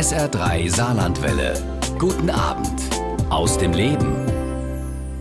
SR3 Saarlandwelle. Guten Abend aus dem Leben.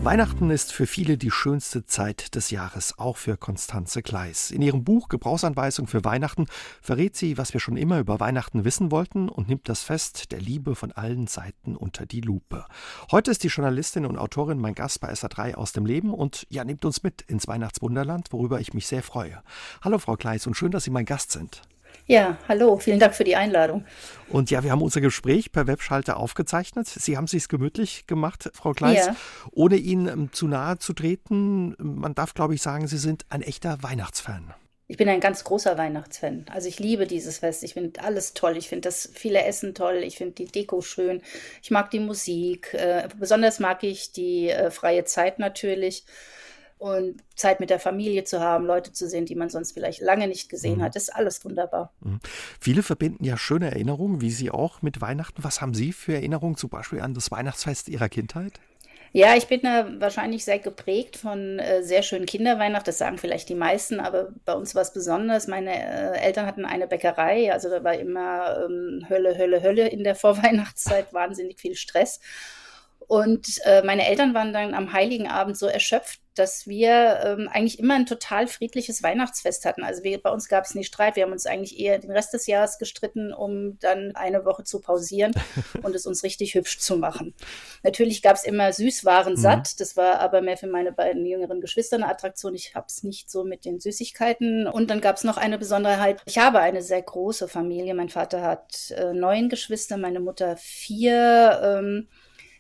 Weihnachten ist für viele die schönste Zeit des Jahres, auch für Konstanze Kleis. In ihrem Buch Gebrauchsanweisung für Weihnachten verrät sie, was wir schon immer über Weihnachten wissen wollten und nimmt das Fest der Liebe von allen Seiten unter die Lupe. Heute ist die Journalistin und Autorin mein Gast bei SA3 aus dem Leben und ja, nimmt uns mit ins Weihnachtswunderland, worüber ich mich sehr freue. Hallo Frau Kleis und schön, dass Sie mein Gast sind. Ja, hallo, vielen Dank für die Einladung. Und ja, wir haben unser Gespräch per Webschalter aufgezeichnet. Sie haben es sich gemütlich gemacht, Frau Kleis, ja. ohne Ihnen ähm, zu nahe zu treten. Man darf, glaube ich, sagen, Sie sind ein echter Weihnachtsfan. Ich bin ein ganz großer Weihnachtsfan. Also ich liebe dieses Fest. Ich finde alles toll. Ich finde das viele Essen toll. Ich finde die Deko schön. Ich mag die Musik. Äh, besonders mag ich die äh, freie Zeit natürlich und Zeit mit der Familie zu haben, Leute zu sehen, die man sonst vielleicht lange nicht gesehen mhm. hat. Ist alles wunderbar. Mhm. Viele verbinden ja schöne Erinnerungen, wie Sie auch mit Weihnachten. Was haben Sie für Erinnerungen zum Beispiel an das Weihnachtsfest Ihrer Kindheit? Ja, ich bin da wahrscheinlich sehr geprägt von äh, sehr schönen Kinderweihnachten. Das sagen vielleicht die meisten, aber bei uns war es besonders. Meine äh, Eltern hatten eine Bäckerei, also da war immer ähm, Hölle, Hölle, Hölle in der Vorweihnachtszeit, wahnsinnig viel Stress. Und äh, meine Eltern waren dann am Heiligen Abend so erschöpft, dass wir ähm, eigentlich immer ein total friedliches Weihnachtsfest hatten. Also wir, bei uns gab es nie Streit. Wir haben uns eigentlich eher den Rest des Jahres gestritten, um dann eine Woche zu pausieren und es uns richtig hübsch zu machen. Natürlich gab es immer Süßwaren mhm. satt. Das war aber mehr für meine beiden jüngeren Geschwister eine Attraktion. Ich habe es nicht so mit den Süßigkeiten. Und dann gab es noch eine Besonderheit. Ich habe eine sehr große Familie. Mein Vater hat äh, neun Geschwister, meine Mutter vier. Ähm,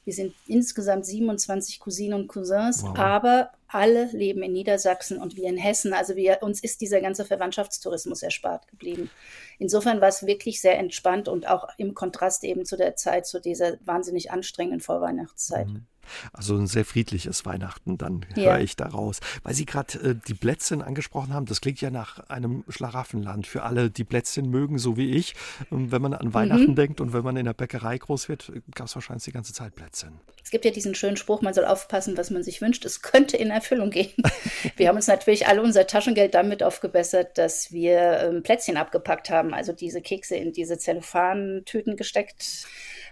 wir sind insgesamt 27 Cousinen und Cousins, wow. aber alle leben in Niedersachsen und wir in Hessen. Also wir, uns ist dieser ganze Verwandtschaftstourismus erspart geblieben. Insofern war es wirklich sehr entspannt und auch im Kontrast eben zu der Zeit, zu dieser wahnsinnig anstrengenden Vorweihnachtszeit. Mhm. Also ein sehr friedliches Weihnachten, dann ja. höre ich daraus. Weil Sie gerade äh, die Plätzchen angesprochen haben, das klingt ja nach einem Schlaraffenland für alle, die Plätzchen mögen, so wie ich. Und wenn man an Weihnachten mhm. denkt und wenn man in der Bäckerei groß wird, gab es wahrscheinlich die ganze Zeit Plätzchen. Es gibt ja diesen schönen Spruch, man soll aufpassen, was man sich wünscht. Es könnte in Erfüllung gehen. wir haben uns natürlich alle unser Taschengeld damit aufgebessert, dass wir ähm, Plätzchen abgepackt haben, also diese Kekse in diese Zellophantüten gesteckt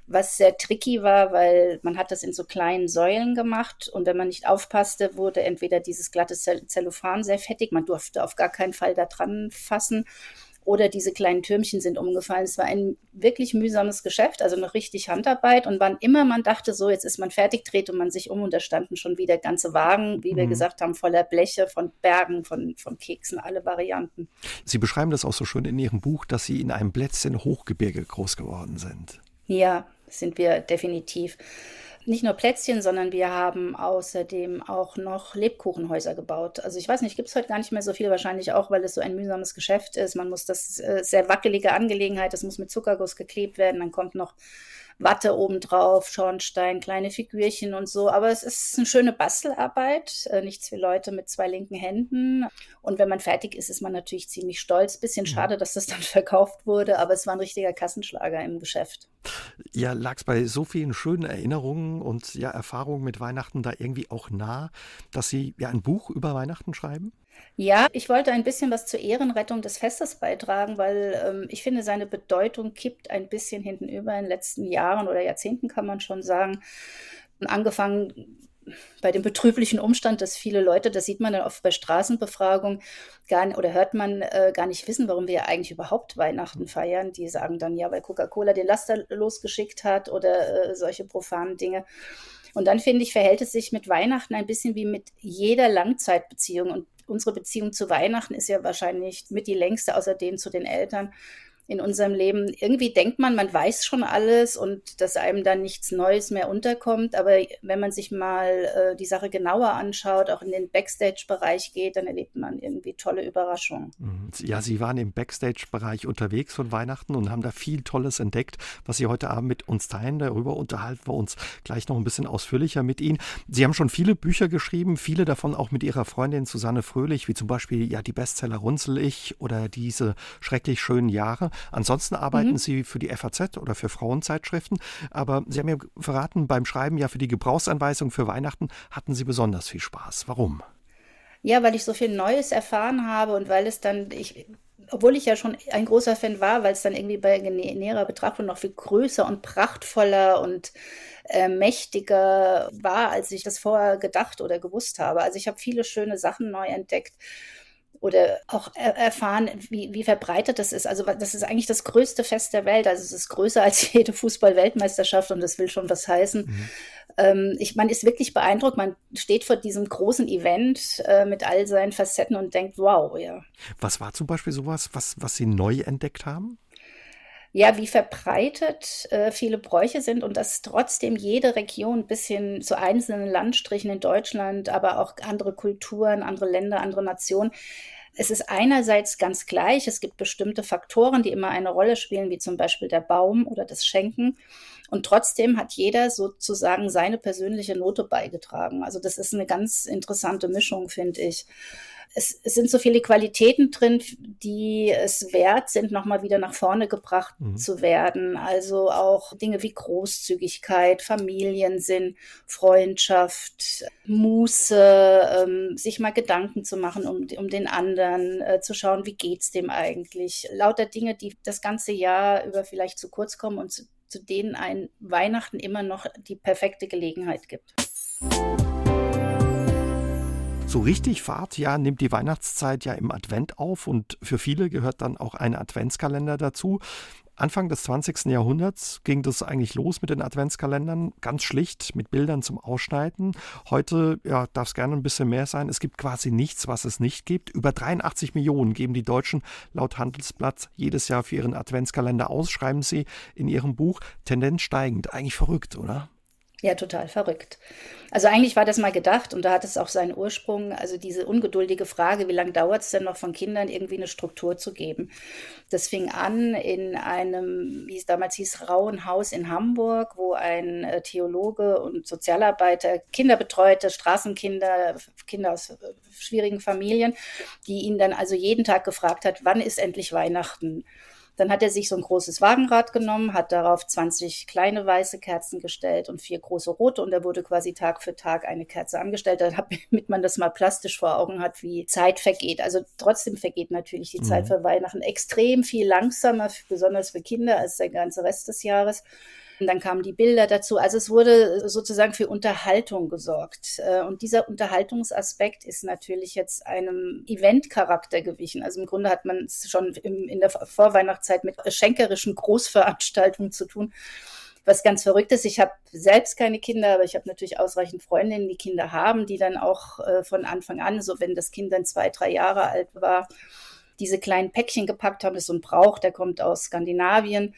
was sehr tricky war, weil man hat das in so kleinen Säulen gemacht und wenn man nicht aufpasste, wurde entweder dieses glatte Zellophan sehr fettig, man durfte auf gar keinen Fall da dran fassen oder diese kleinen Türmchen sind umgefallen. Es war ein wirklich mühsames Geschäft, also noch richtig Handarbeit. Und wann immer man dachte, so jetzt ist man fertig, drehte man sich um und da standen schon wieder ganze Wagen, wie wir mhm. gesagt haben, voller Bleche, von Bergen, von, von Keksen, alle Varianten. Sie beschreiben das auch so schön in Ihrem Buch, dass Sie in einem Plätzchen Hochgebirge groß geworden sind. Ja, sind wir definitiv. Nicht nur Plätzchen, sondern wir haben außerdem auch noch Lebkuchenhäuser gebaut. Also ich weiß nicht, gibt es heute gar nicht mehr so viele, wahrscheinlich auch, weil es so ein mühsames Geschäft ist. Man muss das äh, sehr wackelige Angelegenheit, das muss mit Zuckerguss geklebt werden. Dann kommt noch Watte obendrauf, Schornstein, kleine Figürchen und so. Aber es ist eine schöne Bastelarbeit, äh, nichts für Leute mit zwei linken Händen. Und wenn man fertig ist, ist man natürlich ziemlich stolz. Bisschen mhm. schade, dass das dann verkauft wurde, aber es war ein richtiger Kassenschlager im Geschäft. Ja, lag es bei so vielen schönen Erinnerungen und ja, Erfahrungen mit Weihnachten da irgendwie auch nah, dass Sie ja ein Buch über Weihnachten schreiben? Ja, ich wollte ein bisschen was zur Ehrenrettung des Festes beitragen, weil ähm, ich finde, seine Bedeutung kippt ein bisschen hintenüber in den letzten Jahren oder Jahrzehnten, kann man schon sagen. Angefangen bei dem betrüblichen Umstand, dass viele Leute, das sieht man dann oft bei Straßenbefragungen, gar, oder hört man äh, gar nicht wissen, warum wir eigentlich überhaupt Weihnachten feiern. Die sagen dann, ja, weil Coca-Cola den Laster losgeschickt hat oder äh, solche profanen Dinge. Und dann finde ich, verhält es sich mit Weihnachten ein bisschen wie mit jeder Langzeitbeziehung. Und unsere Beziehung zu Weihnachten ist ja wahrscheinlich mit die längste, außer denen zu den Eltern in unserem Leben. Irgendwie denkt man, man weiß schon alles und dass einem dann nichts Neues mehr unterkommt. Aber wenn man sich mal äh, die Sache genauer anschaut, auch in den Backstage-Bereich geht, dann erlebt man irgendwie tolle Überraschungen. Mhm. Ja, Sie waren im Backstage-Bereich unterwegs von Weihnachten und haben da viel Tolles entdeckt, was Sie heute Abend mit uns teilen. Darüber unterhalten wir uns gleich noch ein bisschen ausführlicher mit Ihnen. Sie haben schon viele Bücher geschrieben, viele davon auch mit Ihrer Freundin Susanne Fröhlich, wie zum Beispiel ja die Bestseller Runzel ich oder diese schrecklich schönen Jahre. Ansonsten arbeiten mhm. Sie für die FAZ oder für Frauenzeitschriften. Aber Sie haben ja verraten, beim Schreiben ja für die Gebrauchsanweisung für Weihnachten hatten Sie besonders viel Spaß. Warum? Ja, weil ich so viel Neues erfahren habe und weil es dann, ich obwohl ich ja schon ein großer Fan war, weil es dann irgendwie bei näherer Betrachtung noch viel größer und prachtvoller und äh, mächtiger war, als ich das vorher gedacht oder gewusst habe. Also ich habe viele schöne Sachen neu entdeckt oder auch er erfahren, wie, wie verbreitet das ist. Also das ist eigentlich das größte Fest der Welt. Also es ist größer als jede Fußball-Weltmeisterschaft und das will schon was heißen. Mhm. Ähm, ich, man ist wirklich beeindruckt. Man steht vor diesem großen Event äh, mit all seinen Facetten und denkt, wow, ja. Was war zum Beispiel sowas, was, was Sie neu entdeckt haben? Ja, wie verbreitet äh, viele Bräuche sind und dass trotzdem jede Region bis hin zu einzelnen Landstrichen in Deutschland, aber auch andere Kulturen, andere Länder, andere Nationen, es ist einerseits ganz gleich, es gibt bestimmte Faktoren, die immer eine Rolle spielen, wie zum Beispiel der Baum oder das Schenken. Und trotzdem hat jeder sozusagen seine persönliche Note beigetragen. Also das ist eine ganz interessante Mischung, finde ich es, es sind so viele Qualitäten drin, die es wert sind, nochmal wieder nach vorne gebracht mhm. zu werden. Also auch Dinge wie Großzügigkeit, Familiensinn, Freundschaft, Muße, ähm, sich mal Gedanken zu machen um, um den anderen, äh, zu schauen, wie geht's dem eigentlich. Lauter Dinge, die das ganze Jahr über vielleicht zu kurz kommen und zu, zu denen ein Weihnachten immer noch die perfekte Gelegenheit gibt. So richtig Fahrt, ja, nimmt die Weihnachtszeit ja im Advent auf und für viele gehört dann auch ein Adventskalender dazu. Anfang des 20. Jahrhunderts ging das eigentlich los mit den Adventskalendern, ganz schlicht mit Bildern zum Ausschneiden. Heute ja, darf es gerne ein bisschen mehr sein. Es gibt quasi nichts, was es nicht gibt. Über 83 Millionen geben die Deutschen laut Handelsblatt jedes Jahr für ihren Adventskalender aus, schreiben sie in ihrem Buch. Tendenz steigend. Eigentlich verrückt, oder? Ja, total verrückt. Also eigentlich war das mal gedacht und da hat es auch seinen Ursprung, also diese ungeduldige Frage, wie lange dauert es denn noch von Kindern irgendwie eine Struktur zu geben. Das fing an in einem, wie es damals hieß, Rauen Haus in Hamburg, wo ein äh, Theologe und Sozialarbeiter Kinder betreute, Straßenkinder, Kinder aus äh, schwierigen Familien, die ihn dann also jeden Tag gefragt hat, wann ist endlich Weihnachten? Dann hat er sich so ein großes Wagenrad genommen, hat darauf 20 kleine weiße Kerzen gestellt und vier große rote und er wurde quasi Tag für Tag eine Kerze angestellt, damit man das mal plastisch vor Augen hat, wie Zeit vergeht. Also trotzdem vergeht natürlich die mhm. Zeit für Weihnachten extrem viel langsamer, besonders für Kinder, als der ganze Rest des Jahres. Und dann kamen die Bilder dazu. Also es wurde sozusagen für Unterhaltung gesorgt. Äh, und dieser Unterhaltungsaspekt ist natürlich jetzt einem Eventcharakter gewichen. Also im Grunde hat man es schon in der Vorweihnachtszeit mit schenkerischen Großveranstaltungen zu tun was ganz verrückt ist, ich habe selbst keine Kinder, aber ich habe natürlich ausreichend Freundinnen, die Kinder haben, die dann auch äh, von Anfang an, so wenn das Kind dann zwei, drei Jahre alt war, diese kleinen Päckchen gepackt haben. Das ist so ein Brauch, der kommt aus Skandinavien.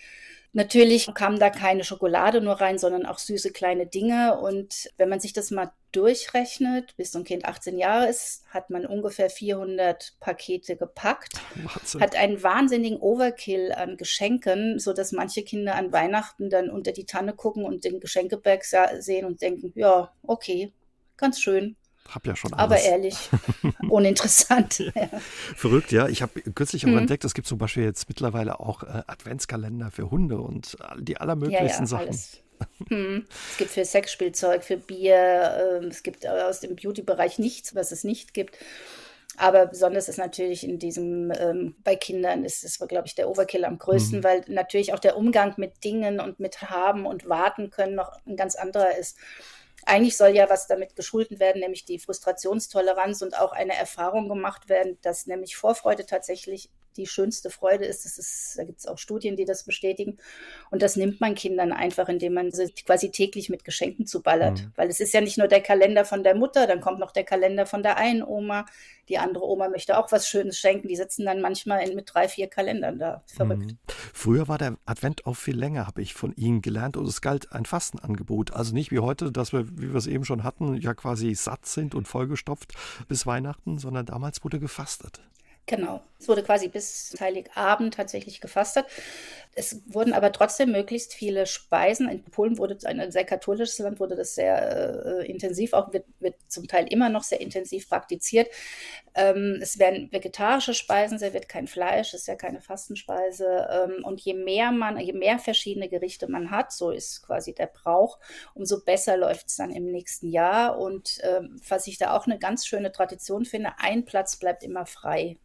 Natürlich kam da keine Schokolade nur rein, sondern auch süße kleine Dinge. Und wenn man sich das mal durchrechnet, bis so ein Kind 18 Jahre ist, hat man ungefähr 400 Pakete gepackt, Wahnsinn. hat einen wahnsinnigen Overkill an Geschenken, so dass manche Kinder an Weihnachten dann unter die Tanne gucken und den Geschenkeberg sehen und denken, ja, okay, ganz schön. Hab ja schon alles. Aber ehrlich, uninteressant. ja. Verrückt, ja. Ich habe kürzlich auch hm. entdeckt, es gibt zum Beispiel jetzt mittlerweile auch äh, Adventskalender für Hunde und die allermöglichsten ja, ja, Sachen. Hm. Es gibt für Sexspielzeug, für Bier, äh, es gibt aus dem Beauty-Bereich nichts, was es nicht gibt. Aber besonders ist natürlich in diesem, ähm, bei Kindern ist es, glaube ich, der Overkill am größten, mhm. weil natürlich auch der Umgang mit Dingen und mit Haben und Warten können noch ein ganz anderer ist eigentlich soll ja was damit geschult werden, nämlich die Frustrationstoleranz und auch eine Erfahrung gemacht werden, dass nämlich Vorfreude tatsächlich die schönste Freude ist. Das ist da gibt es auch Studien, die das bestätigen. Und das nimmt man Kindern einfach, indem man sie quasi täglich mit Geschenken zuballert. Mhm. Weil es ist ja nicht nur der Kalender von der Mutter, dann kommt noch der Kalender von der einen Oma. Die andere Oma möchte auch was Schönes schenken. Die sitzen dann manchmal in, mit drei, vier Kalendern da. Verrückt. Mhm. Früher war der Advent auch viel länger, habe ich von Ihnen gelernt. Und es galt ein Fastenangebot. Also nicht wie heute, dass wir, wie wir es eben schon hatten, ja quasi satt sind und vollgestopft bis Weihnachten, sondern damals wurde gefastet. Genau. Es wurde quasi bis Heiligabend tatsächlich gefastet. Es wurden aber trotzdem möglichst viele Speisen. In Polen wurde ein sehr katholisches Land, wurde das sehr äh, intensiv, auch wird, wird zum Teil immer noch sehr intensiv praktiziert. Ähm, es werden vegetarische Speisen serviert, kein Fleisch, ist ja keine Fastenspeise. Ähm, und je mehr man, je mehr verschiedene Gerichte man hat, so ist quasi der Brauch, umso besser läuft es dann im nächsten Jahr. Und ähm, was ich da auch eine ganz schöne Tradition finde, ein Platz bleibt immer frei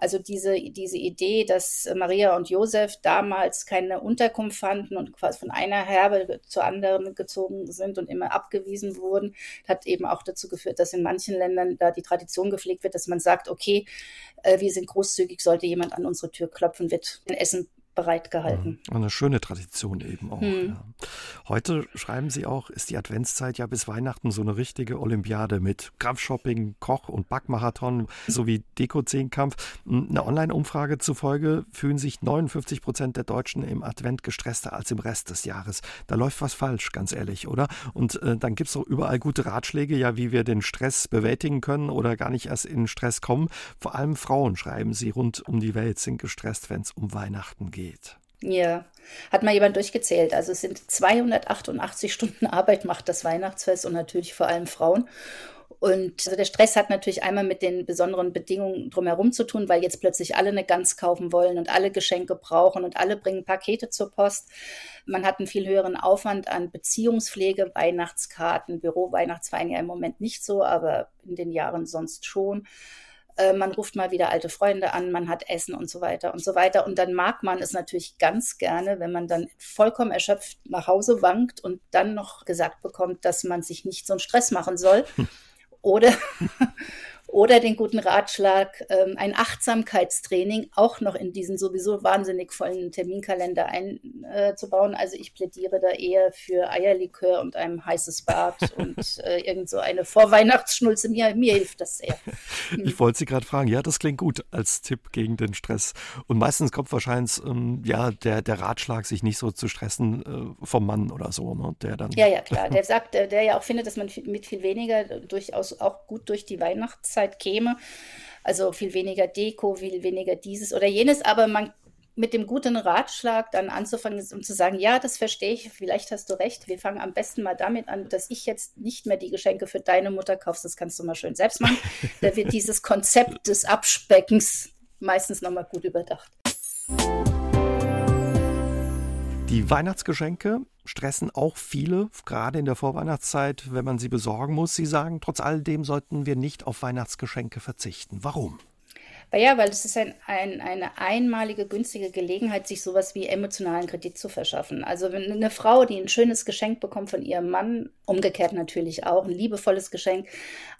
Also diese, diese Idee, dass Maria und Josef damals keine Unterkunft fanden und quasi von einer Herbe zur anderen gezogen sind und immer abgewiesen wurden, hat eben auch dazu geführt, dass in manchen Ländern da die Tradition gepflegt wird, dass man sagt, okay, äh, wir sind großzügig, sollte jemand an unsere Tür klopfen, wird ein Essen bereitgehalten. Eine schöne Tradition eben auch. Hm. Ja. Heute schreiben Sie auch, ist die Adventszeit ja bis Weihnachten so eine richtige Olympiade mit Krampfshopping, Koch- und Backmarathon sowie Deko-Zehnkampf. Eine Online-Umfrage zufolge fühlen sich 59 Prozent der Deutschen im Advent gestresster als im Rest des Jahres. Da läuft was falsch, ganz ehrlich, oder? Und äh, dann gibt es auch überall gute Ratschläge, ja, wie wir den Stress bewältigen können oder gar nicht erst in Stress kommen. Vor allem Frauen, schreiben sie, rund um die Welt sind gestresst, wenn es um Weihnachten geht geht. Ja, hat mal jemand durchgezählt. Also es sind 288 Stunden Arbeit macht das Weihnachtsfest und natürlich vor allem Frauen. Und also der Stress hat natürlich einmal mit den besonderen Bedingungen drumherum zu tun, weil jetzt plötzlich alle eine Gans kaufen wollen und alle Geschenke brauchen und alle bringen Pakete zur Post. Man hat einen viel höheren Aufwand an Beziehungspflege, Weihnachtskarten, Büro-Weihnachtsfeiern ja im Moment nicht so, aber in den Jahren sonst schon. Äh, man ruft mal wieder alte Freunde an, man hat Essen und so weiter und so weiter. Und dann mag man es natürlich ganz gerne, wenn man dann vollkommen erschöpft nach Hause wankt und dann noch gesagt bekommt, dass man sich nicht so einen Stress machen soll. Oder, oder den guten Ratschlag, ähm, ein Achtsamkeitstraining auch noch in diesen sowieso wahnsinnig vollen Terminkalender einzubauen. Äh, also ich plädiere da eher für Eierlikör und ein heißes Bad und äh, irgend so eine Vorweihnachtsschnulze. Mir, mir hilft das sehr. Ich wollte Sie gerade fragen, ja, das klingt gut als Tipp gegen den Stress. Und meistens kommt wahrscheinlich ähm, ja, der, der Ratschlag, sich nicht so zu stressen äh, vom Mann oder so, ne? der dann. Ja, ja, klar. Der sagt, der, der ja auch findet, dass man mit viel weniger durchaus auch gut durch die Weihnachtszeit Hochzeit käme. Also viel weniger Deko, viel weniger dieses oder jenes, aber man mit dem guten Ratschlag dann anzufangen und zu sagen, ja, das verstehe ich, vielleicht hast du recht. Wir fangen am besten mal damit an, dass ich jetzt nicht mehr die Geschenke für deine Mutter kaufst, das kannst du mal schön selbst machen. da wird dieses Konzept des Abspeckens meistens nochmal gut überdacht. Die Weihnachtsgeschenke stressen auch viele, gerade in der Vorweihnachtszeit, wenn man sie besorgen muss. Sie sagen, trotz alledem sollten wir nicht auf Weihnachtsgeschenke verzichten. Warum? Ja, weil es ist ein, ein, eine einmalige günstige Gelegenheit, sich sowas wie emotionalen Kredit zu verschaffen. Also wenn eine Frau, die ein schönes Geschenk bekommt von ihrem Mann, umgekehrt natürlich auch, ein liebevolles Geschenk,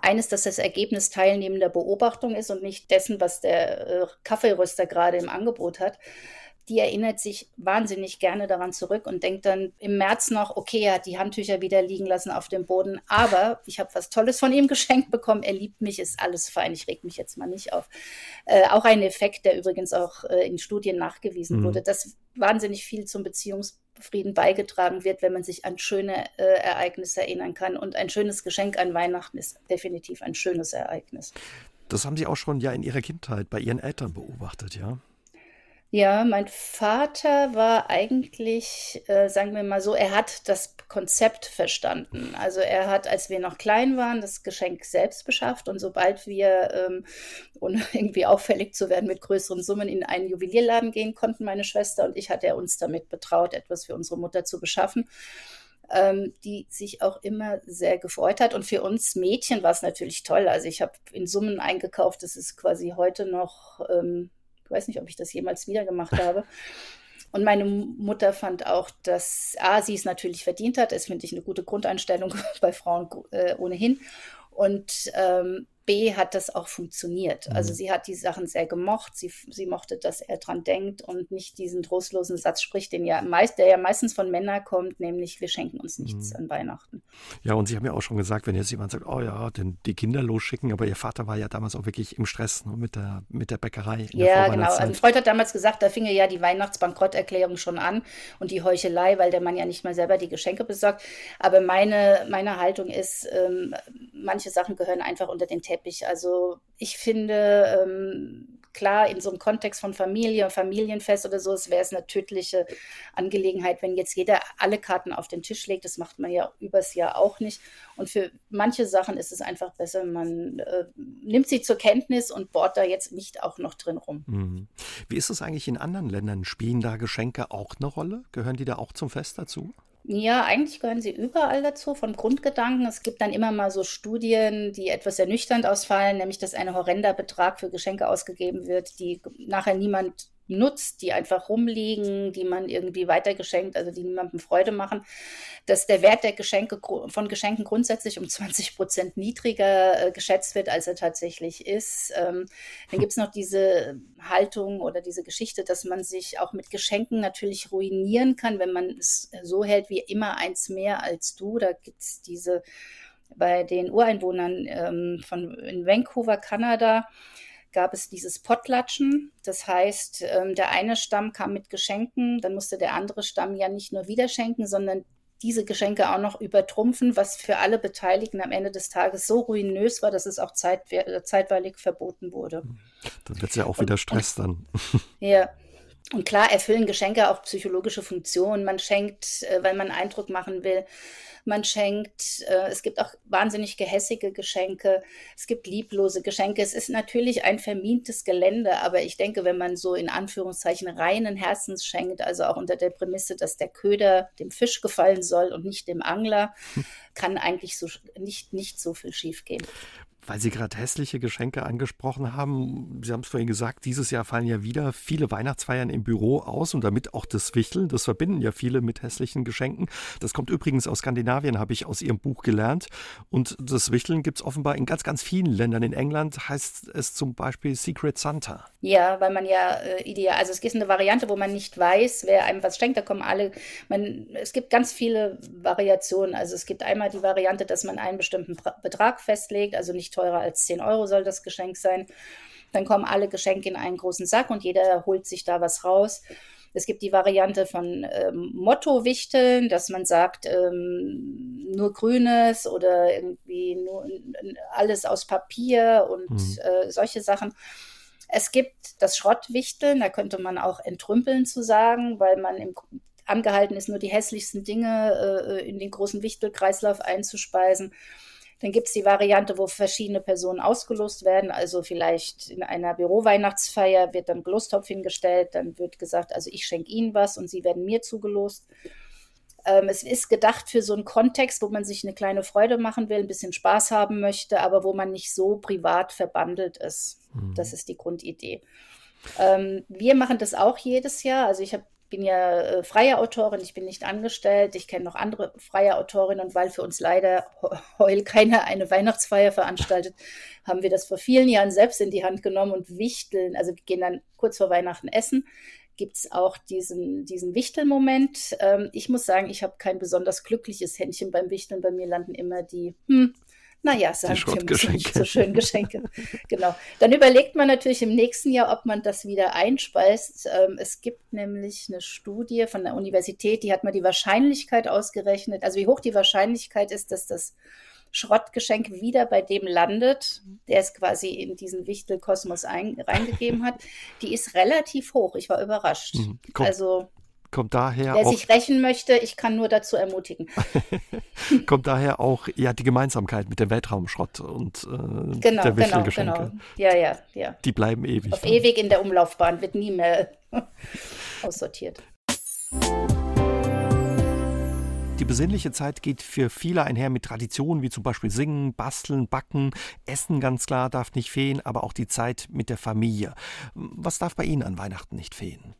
eines, das das Ergebnis teilnehmender Beobachtung ist und nicht dessen, was der äh, Kaffeeröster gerade im Angebot hat, die erinnert sich wahnsinnig gerne daran zurück und denkt dann im März noch, okay, er hat die Handtücher wieder liegen lassen auf dem Boden, aber ich habe was Tolles von ihm geschenkt bekommen, er liebt mich, ist alles fein, ich reg mich jetzt mal nicht auf. Äh, auch ein Effekt, der übrigens auch äh, in Studien nachgewiesen mhm. wurde, dass wahnsinnig viel zum Beziehungsfrieden beigetragen wird, wenn man sich an schöne äh, Ereignisse erinnern kann. Und ein schönes Geschenk an Weihnachten ist definitiv ein schönes Ereignis. Das haben Sie auch schon ja in Ihrer Kindheit bei Ihren Eltern beobachtet, ja? Ja, mein Vater war eigentlich, äh, sagen wir mal so, er hat das Konzept verstanden. Also er hat, als wir noch klein waren, das Geschenk selbst beschafft und sobald wir, ähm, ohne irgendwie auffällig zu werden, mit größeren Summen in einen Juwelierladen gehen konnten, meine Schwester und ich, hat er uns damit betraut, etwas für unsere Mutter zu beschaffen. Ähm, die sich auch immer sehr gefreut hat. Und für uns Mädchen war es natürlich toll. Also ich habe in Summen eingekauft, das ist quasi heute noch ähm, ich weiß nicht, ob ich das jemals wieder gemacht habe. Und meine Mutter fand auch, dass A, sie es natürlich verdient hat. Das finde ich eine gute Grundeinstellung bei Frauen äh, ohnehin. Und ähm, B hat das auch funktioniert. Mhm. Also sie hat die Sachen sehr gemocht. Sie, sie mochte, dass er dran denkt und nicht diesen trostlosen Satz spricht, den ja meist, der ja meistens von Männern kommt, nämlich wir schenken uns nichts mhm. an Weihnachten. Ja, und Sie haben ja auch schon gesagt, wenn jetzt jemand sagt, oh ja, denn die Kinder losschicken, aber Ihr Vater war ja damals auch wirklich im Stress ne, mit, der, mit der Bäckerei. ja, genau. Also Freud hat damals gesagt, da fing ja die Weihnachtsbankrotterklärung schon an und die Heuchelei, weil der Mann ja nicht mal selber die Geschenke besorgt. Aber meine, meine Haltung ist, ähm, manche Sachen gehören einfach unter den Teppich Teppich. Also ich finde, ähm, klar, in so einem Kontext von Familie, Familienfest oder so, es wäre es eine tödliche Angelegenheit, wenn jetzt jeder alle Karten auf den Tisch legt. Das macht man ja übers Jahr auch nicht. Und für manche Sachen ist es einfach besser, man äh, nimmt sie zur Kenntnis und bohrt da jetzt nicht auch noch drin rum. Mhm. Wie ist es eigentlich in anderen Ländern? Spielen da Geschenke auch eine Rolle? Gehören die da auch zum Fest dazu? Ja, eigentlich gehören sie überall dazu, von Grundgedanken. Es gibt dann immer mal so Studien, die etwas ernüchternd ausfallen, nämlich dass ein horrender Betrag für Geschenke ausgegeben wird, die nachher niemand nutzt, die einfach rumliegen, die man irgendwie weitergeschenkt, also die niemandem Freude machen, dass der Wert der Geschenke von Geschenken grundsätzlich um 20 Prozent niedriger äh, geschätzt wird, als er tatsächlich ist. Ähm, dann gibt es noch diese Haltung oder diese Geschichte, dass man sich auch mit Geschenken natürlich ruinieren kann, wenn man es so hält wie immer eins mehr als du. Da gibt es diese bei den Ureinwohnern ähm, von in Vancouver, Kanada gab es dieses Potlatschen. Das heißt, ähm, der eine Stamm kam mit Geschenken, dann musste der andere Stamm ja nicht nur wieder schenken, sondern diese Geschenke auch noch übertrumpfen, was für alle Beteiligten am Ende des Tages so ruinös war, dass es auch zeit, zeitweilig verboten wurde. Dann wird es ja auch wieder Stress dann. Ja. Und klar erfüllen Geschenke auch psychologische Funktionen. Man schenkt, äh, weil man Eindruck machen will man schenkt. Äh, es gibt auch wahnsinnig gehässige Geschenke. Es gibt lieblose Geschenke. Es ist natürlich ein vermintes Gelände, aber ich denke, wenn man so in Anführungszeichen reinen Herzens schenkt, also auch unter der Prämisse, dass der Köder dem Fisch gefallen soll und nicht dem Angler, kann eigentlich so nicht, nicht so viel schiefgehen. Weil Sie gerade hässliche Geschenke angesprochen haben, Sie haben es vorhin gesagt, dieses Jahr fallen ja wieder viele Weihnachtsfeiern im Büro aus und damit auch das Wichteln. Das verbinden ja viele mit hässlichen Geschenken. Das kommt übrigens aus Skandinavien, habe ich aus Ihrem Buch gelernt. Und das Wichteln gibt es offenbar in ganz, ganz vielen Ländern. In England heißt es zum Beispiel Secret Santa. Ja, weil man ja äh, ideal, also es ist eine Variante, wo man nicht weiß, wer einem was schenkt. Da kommen alle, man, es gibt ganz viele Variationen. Also es gibt einmal die Variante, dass man einen bestimmten Betrag festlegt, also nicht teurer als 10 Euro soll das Geschenk sein. Dann kommen alle Geschenke in einen großen Sack und jeder holt sich da was raus. Es gibt die Variante von ähm, Motto-Wichteln, dass man sagt, ähm, nur Grünes oder irgendwie nur alles aus Papier und mhm. äh, solche Sachen. Es gibt das Schrottwichteln, da könnte man auch entrümpeln zu sagen, weil man im, angehalten ist, nur die hässlichsten Dinge äh, in den großen Wichtelkreislauf einzuspeisen. Dann gibt es die Variante, wo verschiedene Personen ausgelost werden. Also vielleicht in einer Büroweihnachtsfeier wird dann Gelostopf hingestellt, dann wird gesagt, also ich schenke Ihnen was und Sie werden mir zugelost. Ähm, es ist gedacht für so einen Kontext, wo man sich eine kleine Freude machen will, ein bisschen Spaß haben möchte, aber wo man nicht so privat verbandelt ist. Mhm. Das ist die Grundidee. Ähm, wir machen das auch jedes Jahr. Also ich habe bin ja äh, freie Autorin, ich bin nicht angestellt, ich kenne noch andere freie Autorinnen und weil für uns leider heul keiner eine Weihnachtsfeier veranstaltet, haben wir das vor vielen Jahren selbst in die Hand genommen und wichteln, also wir gehen dann kurz vor Weihnachten essen, gibt es auch diesen, diesen Wichtelmoment. Ähm, ich muss sagen, ich habe kein besonders glückliches Händchen beim Wichteln, bei mir landen immer die, hm, naja, sagen wir nicht so schön Geschenke. genau. Dann überlegt man natürlich im nächsten Jahr, ob man das wieder einspeist. Ähm, es gibt nämlich eine Studie von der Universität, die hat mal die Wahrscheinlichkeit ausgerechnet, also wie hoch die Wahrscheinlichkeit ist, dass das Schrottgeschenk wieder bei dem landet, der es quasi in diesen Wichtelkosmos reingegeben hat, die ist relativ hoch. Ich war überrascht. Mhm. Also kommt daher Wer auch, sich rächen möchte, ich kann nur dazu ermutigen. kommt daher auch ja die Gemeinsamkeit mit dem Weltraumschrott und äh, genau, der genau, genau. Ja, ja, ja. Die bleiben ewig. Auf dann. ewig in der Umlaufbahn wird nie mehr aussortiert. Die besinnliche Zeit geht für viele einher mit Traditionen wie zum Beispiel Singen, Basteln, Backen, Essen ganz klar darf nicht fehlen, aber auch die Zeit mit der Familie. Was darf bei Ihnen an Weihnachten nicht fehlen?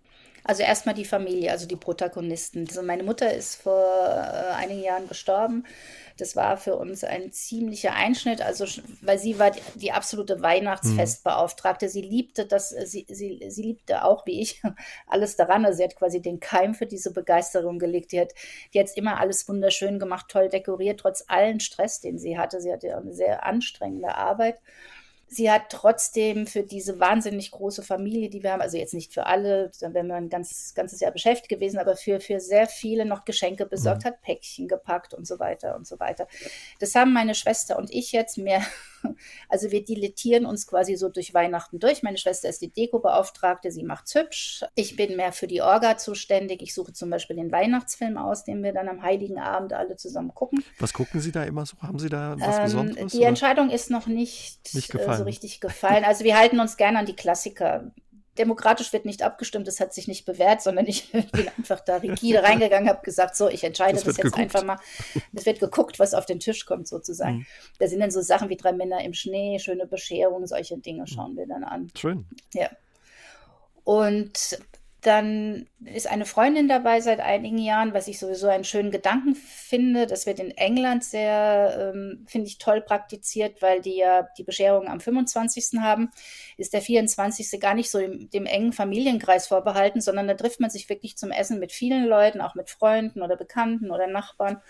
Also erstmal die Familie, also die Protagonisten. Also meine Mutter ist vor äh, einigen Jahren gestorben. Das war für uns ein ziemlicher Einschnitt, also weil sie war die, die absolute Weihnachtsfestbeauftragte. Mhm. Sie liebte das, sie, sie, sie liebte auch wie ich alles daran. Also sie hat quasi den Keim für diese Begeisterung gelegt. Die hat, die hat immer alles wunderschön gemacht, toll dekoriert, trotz allen Stress, den sie hatte. Sie hatte eine sehr anstrengende Arbeit sie hat trotzdem für diese wahnsinnig große Familie, die wir haben, also jetzt nicht für alle, dann wären wir ein ganz, ganzes Jahr beschäftigt gewesen, aber für, für sehr viele noch Geschenke besorgt, mhm. hat Päckchen gepackt und so weiter und so weiter. Das haben meine Schwester und ich jetzt mehr also wir dilettieren uns quasi so durch Weihnachten durch. Meine Schwester ist die Deko-Beauftragte, sie macht's hübsch. Ich bin mehr für die Orga zuständig. Ich suche zum Beispiel den Weihnachtsfilm aus, den wir dann am Heiligen Abend alle zusammen gucken. Was gucken Sie da immer so? Haben Sie da was ähm, Besonderes? Die oder? Entscheidung ist noch nicht, nicht äh, so richtig gefallen. Also wir halten uns gerne an die Klassiker demokratisch wird nicht abgestimmt, das hat sich nicht bewährt, sondern ich bin einfach da rigide reingegangen, habe gesagt, so, ich entscheide das, das jetzt geguckt. einfach mal. Es wird geguckt, was auf den Tisch kommt sozusagen. Mhm. Da sind dann so Sachen wie drei Männer im Schnee, schöne Bescherung, solche Dinge schauen wir dann an. Schön. Ja. Und dann ist eine Freundin dabei seit einigen Jahren, was ich sowieso einen schönen Gedanken finde. Das wird in England sehr, ähm, finde ich, toll praktiziert, weil die ja die Bescherung am 25. haben. Ist der 24. gar nicht so dem, dem engen Familienkreis vorbehalten, sondern da trifft man sich wirklich zum Essen mit vielen Leuten, auch mit Freunden oder Bekannten oder Nachbarn.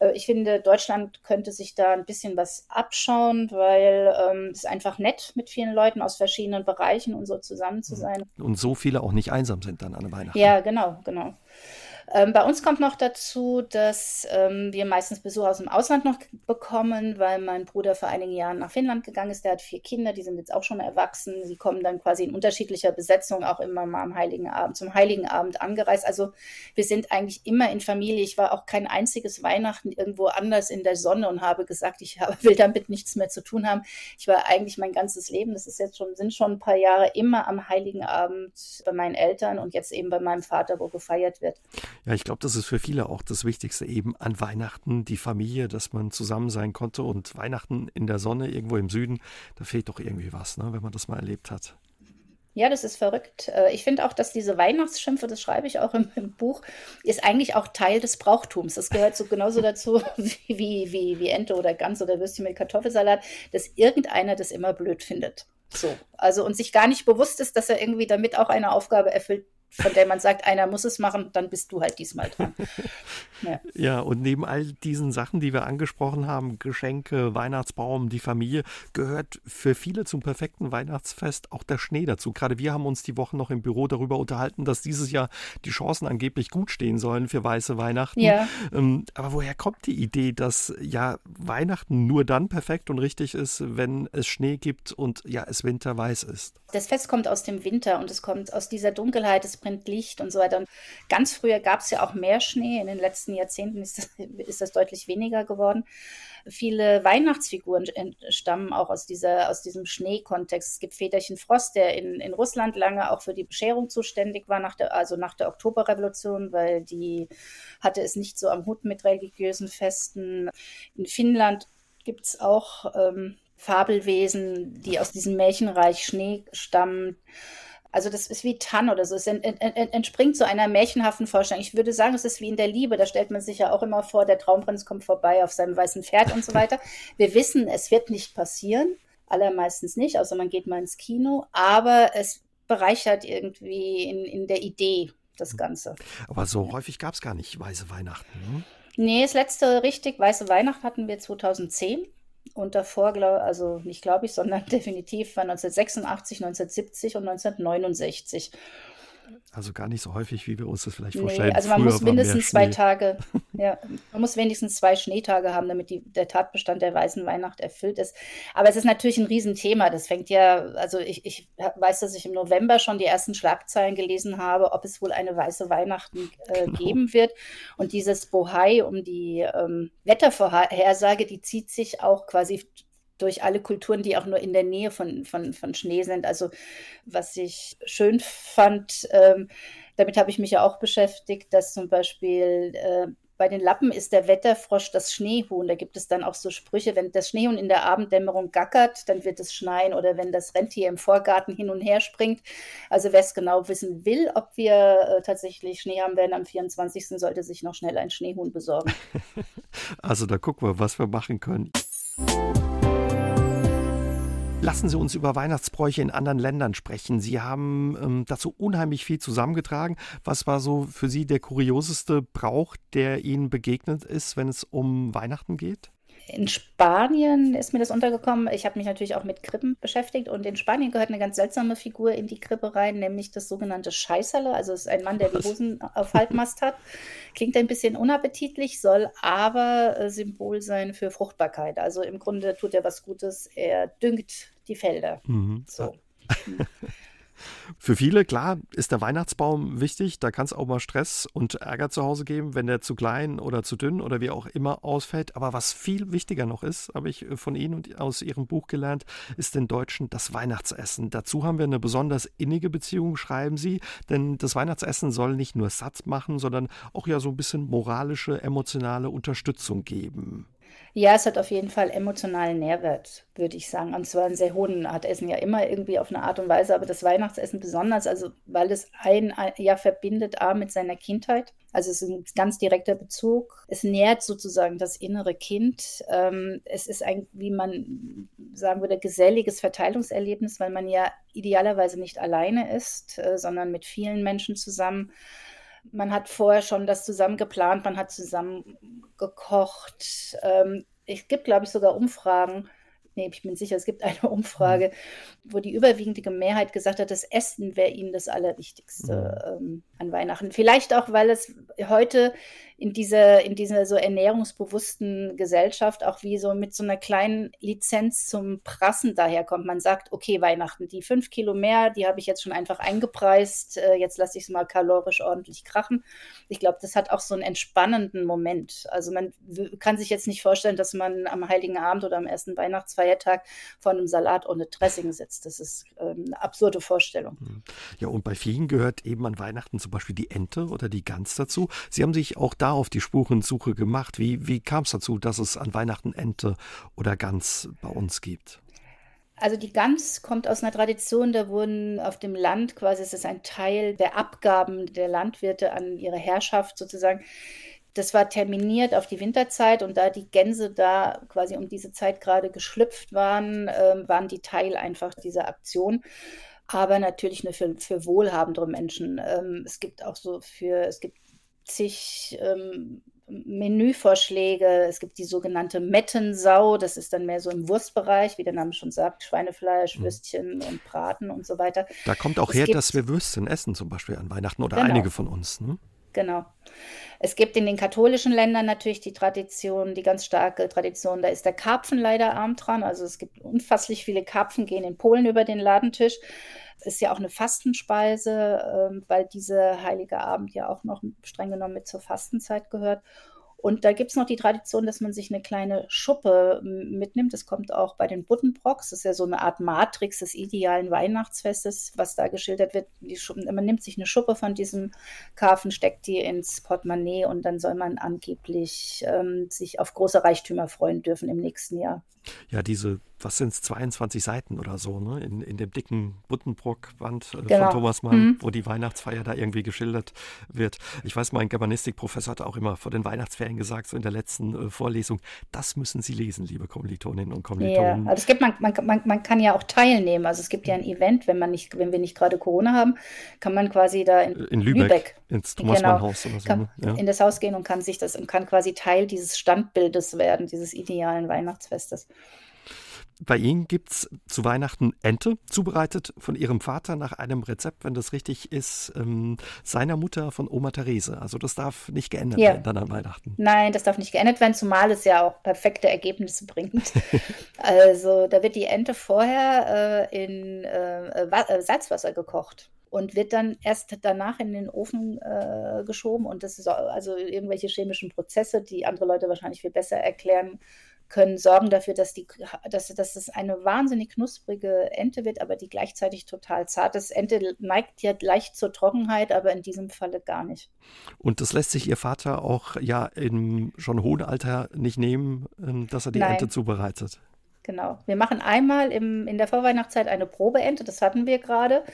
Äh, ich finde, Deutschland könnte sich da ein bisschen was abschauen, weil ähm, es einfach nett mit vielen Leuten aus verschiedenen Bereichen und so zusammen zu mhm. sein. Und so viele auch nicht einsam sind dann an Weihnachten. Ja, genau, genau. Ähm, bei uns kommt noch dazu, dass ähm, wir meistens Besuch aus dem Ausland noch bekommen, weil mein Bruder vor einigen Jahren nach Finnland gegangen ist. Der hat vier Kinder, die sind jetzt auch schon erwachsen. Sie kommen dann quasi in unterschiedlicher Besetzung auch immer mal am Heiligen Abend, zum Heiligen Abend angereist. Also wir sind eigentlich immer in Familie. Ich war auch kein einziges Weihnachten irgendwo anders in der Sonne und habe gesagt, ich habe, will damit nichts mehr zu tun haben. Ich war eigentlich mein ganzes Leben, das ist jetzt schon, sind schon ein paar Jahre immer am Heiligen Abend bei meinen Eltern und jetzt eben bei meinem Vater, wo gefeiert wird. Ja, ich glaube, das ist für viele auch das Wichtigste eben an Weihnachten, die Familie, dass man zusammen sein konnte und Weihnachten in der Sonne irgendwo im Süden, da fehlt doch irgendwie was, ne, wenn man das mal erlebt hat. Ja, das ist verrückt. Äh, ich finde auch, dass diese Weihnachtsschimpfe, das schreibe ich auch im, im, Buch, ist eigentlich auch Teil des Brauchtums. Das gehört so genauso dazu wie, wie, wie Ente oder Gans oder Würstchen mit Kartoffelsalat, dass irgendeiner das immer blöd findet. So. Also und sich gar nicht bewusst ist, dass er irgendwie damit auch eine Aufgabe erfüllt, von der man sagt, einer muss es machen, dann bist du halt diesmal dran. Ja. ja, und neben all diesen Sachen, die wir angesprochen haben, Geschenke, Weihnachtsbaum, die Familie, gehört für viele zum perfekten Weihnachtsfest auch der Schnee dazu. Gerade wir haben uns die Woche noch im Büro darüber unterhalten, dass dieses Jahr die Chancen angeblich gut stehen sollen für weiße Weihnachten. Ja. Ähm, aber woher kommt die Idee, dass ja Weihnachten nur dann perfekt und richtig ist, wenn es Schnee gibt und ja es winterweiß ist? Das Fest kommt aus dem Winter und es kommt aus dieser Dunkelheit. Es bringt Licht und so weiter. Und ganz früher gab es ja auch mehr Schnee. In den letzten Jahrzehnten ist das, ist das deutlich weniger geworden. Viele Weihnachtsfiguren stammen auch aus, dieser, aus diesem Schneekontext. Es gibt Väterchen Frost, der in, in Russland lange auch für die Bescherung zuständig war, nach der, also nach der Oktoberrevolution, weil die hatte es nicht so am Hut mit religiösen Festen. In Finnland gibt es auch ähm, Fabelwesen, die aus diesem Märchenreich Schnee stammen. Also das ist wie Tann oder so. Es entspringt so einer märchenhaften Vorstellung. Ich würde sagen, es ist wie in der Liebe. Da stellt man sich ja auch immer vor, der Traumprinz kommt vorbei auf seinem weißen Pferd und so weiter. Wir wissen, es wird nicht passieren. Allermeistens nicht, außer man geht mal ins Kino. Aber es bereichert irgendwie in, in der Idee das Ganze. Aber so häufig gab es gar nicht weiße Weihnachten. Ne? Nee, das letzte richtig weiße Weihnacht hatten wir 2010. Und davor, glaub, also nicht glaube ich, sondern definitiv war 1986, 1970 und 1969. Also gar nicht so häufig, wie wir uns das vielleicht vorstellen. Nee, also man Früher muss mindestens zwei Tage, ja, man muss wenigstens zwei Schneetage haben, damit die, der Tatbestand der weißen Weihnacht erfüllt ist. Aber es ist natürlich ein Riesenthema. Das fängt ja, also ich, ich weiß, dass ich im November schon die ersten Schlagzeilen gelesen habe, ob es wohl eine weiße Weihnachten äh, genau. geben wird. Und dieses Bohai um die ähm, Wettervorhersage, die zieht sich auch quasi durch alle Kulturen, die auch nur in der Nähe von, von, von Schnee sind. Also was ich schön fand, ähm, damit habe ich mich ja auch beschäftigt, dass zum Beispiel äh, bei den Lappen ist der Wetterfrosch das Schneehuhn. Da gibt es dann auch so Sprüche, wenn das Schneehuhn in der Abenddämmerung gackert, dann wird es schneien oder wenn das Rentier im Vorgarten hin und her springt. Also wer es genau wissen will, ob wir äh, tatsächlich Schnee haben werden am 24., sollte sich noch schnell ein Schneehuhn besorgen. Also da gucken wir, was wir machen können. Lassen Sie uns über Weihnachtsbräuche in anderen Ländern sprechen. Sie haben ähm, dazu unheimlich viel zusammengetragen. Was war so für Sie der kurioseste Brauch, der Ihnen begegnet ist, wenn es um Weihnachten geht? In Spanien ist mir das untergekommen. Ich habe mich natürlich auch mit Krippen beschäftigt und in Spanien gehört eine ganz seltsame Figur in die Krippe rein, nämlich das sogenannte Scheißerle. Also es ist ein Mann, der die Hosen auf Halbmast hat. Klingt ein bisschen unappetitlich, soll aber äh, Symbol sein für Fruchtbarkeit. Also im Grunde tut er was Gutes. Er düngt die Felder. Mhm. So. Für viele, klar, ist der Weihnachtsbaum wichtig. Da kann es auch mal Stress und Ärger zu Hause geben, wenn der zu klein oder zu dünn oder wie auch immer ausfällt. Aber was viel wichtiger noch ist, habe ich von Ihnen und aus Ihrem Buch gelernt, ist den Deutschen das Weihnachtsessen. Dazu haben wir eine besonders innige Beziehung, schreiben Sie. Denn das Weihnachtsessen soll nicht nur satt machen, sondern auch ja so ein bisschen moralische, emotionale Unterstützung geben. Ja, es hat auf jeden Fall emotionalen Nährwert, würde ich sagen. Und zwar einen sehr hohen hat Essen ja immer irgendwie auf eine Art und Weise, aber das Weihnachtsessen besonders, also weil es ein, ja verbindet A mit seiner Kindheit. Also es ist ein ganz direkter Bezug. Es nährt sozusagen das innere Kind. Ähm, es ist ein, wie man sagen würde, geselliges Verteilungserlebnis, weil man ja idealerweise nicht alleine ist, äh, sondern mit vielen Menschen zusammen. Man hat vorher schon das zusammen geplant, man hat zusammen gekocht. Ähm, es gibt, glaube ich, sogar Umfragen, nee, ich bin sicher, es gibt eine Umfrage, mhm. wo die überwiegende Mehrheit gesagt hat, das Essen wäre ihnen das Allerwichtigste mhm. ähm, an Weihnachten. Vielleicht auch, weil es heute in dieser, in dieser so ernährungsbewussten Gesellschaft auch wie so mit so einer kleinen Lizenz zum Prassen daherkommt. Man sagt, okay, Weihnachten, die fünf Kilo mehr, die habe ich jetzt schon einfach eingepreist, äh, jetzt lasse ich es mal kalorisch ordentlich krachen. Ich glaube, das hat auch so einen entspannenden Moment. Also man kann sich jetzt nicht vorstellen, dass man am Heiligen Abend oder am ersten Weihnachtsfeiertag vor einem Salat ohne Dressing sitzt. Das ist ähm, eine absurde Vorstellung. Ja, und bei vielen gehört eben an Weihnachten zum Beispiel die Ente oder die Gans dazu. Sie haben sich auch da auf die Spurensuche gemacht. Wie, wie kam es dazu, dass es an Weihnachten Ente oder Gans bei uns gibt? Also die Gans kommt aus einer Tradition, da wurden auf dem Land quasi, es ist ein Teil der Abgaben der Landwirte an ihre Herrschaft sozusagen. Das war terminiert auf die Winterzeit und da die Gänse da quasi um diese Zeit gerade geschlüpft waren, äh, waren die Teil einfach dieser Aktion aber natürlich nur für, für wohlhabendere Menschen. Ähm, es gibt auch so für, es gibt zig ähm, Menüvorschläge. Es gibt die sogenannte Mettensau, das ist dann mehr so im Wurstbereich, wie der Name schon sagt, Schweinefleisch, mhm. Würstchen und Braten und so weiter. Da kommt auch es her, dass wir Würstchen essen, zum Beispiel an Weihnachten oder genau. einige von uns. Ne? Genau. Es gibt in den katholischen Ländern natürlich die Tradition, die ganz starke Tradition, da ist der Karpfen leider arm dran. Also es gibt unfasslich viele Karpfen, gehen in Polen über den Ladentisch ist ja auch eine Fastenspeise, ähm, weil dieser heilige Abend ja auch noch streng genommen mit zur Fastenzeit gehört. Und da gibt es noch die Tradition, dass man sich eine kleine Schuppe mitnimmt. Das kommt auch bei den Buddenbrocks. Das ist ja so eine Art Matrix des idealen Weihnachtsfestes, was da geschildert wird. man nimmt sich eine Schuppe von diesem Karfen, steckt die ins Portemonnaie und dann soll man angeblich ähm, sich auf große Reichtümer freuen dürfen im nächsten Jahr. Ja, diese was sind es, 22 Seiten oder so, ne? In, in dem dicken Buddenbrock-Band äh, genau. von Thomas Mann, mhm. wo die Weihnachtsfeier da irgendwie geschildert wird. Ich weiß, mein Germanistikprofessor hat auch immer vor den Weihnachtsferien gesagt, so in der letzten äh, Vorlesung, das müssen Sie lesen, liebe Kommilitoninnen und Kommilitonen. Ja, also es gibt, man, man, man, man kann ja auch teilnehmen. Also es gibt ja ein Event, wenn man nicht, wenn wir nicht gerade Corona haben, kann man quasi da in, in Lübeck, Lübeck ins Thomas genau, Mann Haus oder so. Kann, ne? ja. In das Haus gehen und kann sich das und kann quasi Teil dieses Standbildes werden, dieses idealen Weihnachtsfestes. Bei Ihnen gibt es zu Weihnachten Ente, zubereitet von Ihrem Vater nach einem Rezept, wenn das richtig ist, ähm, seiner Mutter von Oma Therese. Also das darf nicht geändert ja. werden dann an Weihnachten. Nein, das darf nicht geändert werden, zumal es ja auch perfekte Ergebnisse bringt. also da wird die Ente vorher äh, in äh, äh, Salzwasser gekocht und wird dann erst danach in den Ofen äh, geschoben. Und das ist also irgendwelche chemischen Prozesse, die andere Leute wahrscheinlich viel besser erklären können sorgen dafür, dass, die, dass, dass es eine wahnsinnig knusprige Ente wird, aber die gleichzeitig total zart ist. Ente neigt ja leicht zur Trockenheit, aber in diesem Falle gar nicht. Und das lässt sich Ihr Vater auch ja im schon hohen Alter nicht nehmen, ähm, dass er die Nein. Ente zubereitet. Genau. Wir machen einmal im, in der Vorweihnachtszeit eine Probeente, das hatten wir gerade.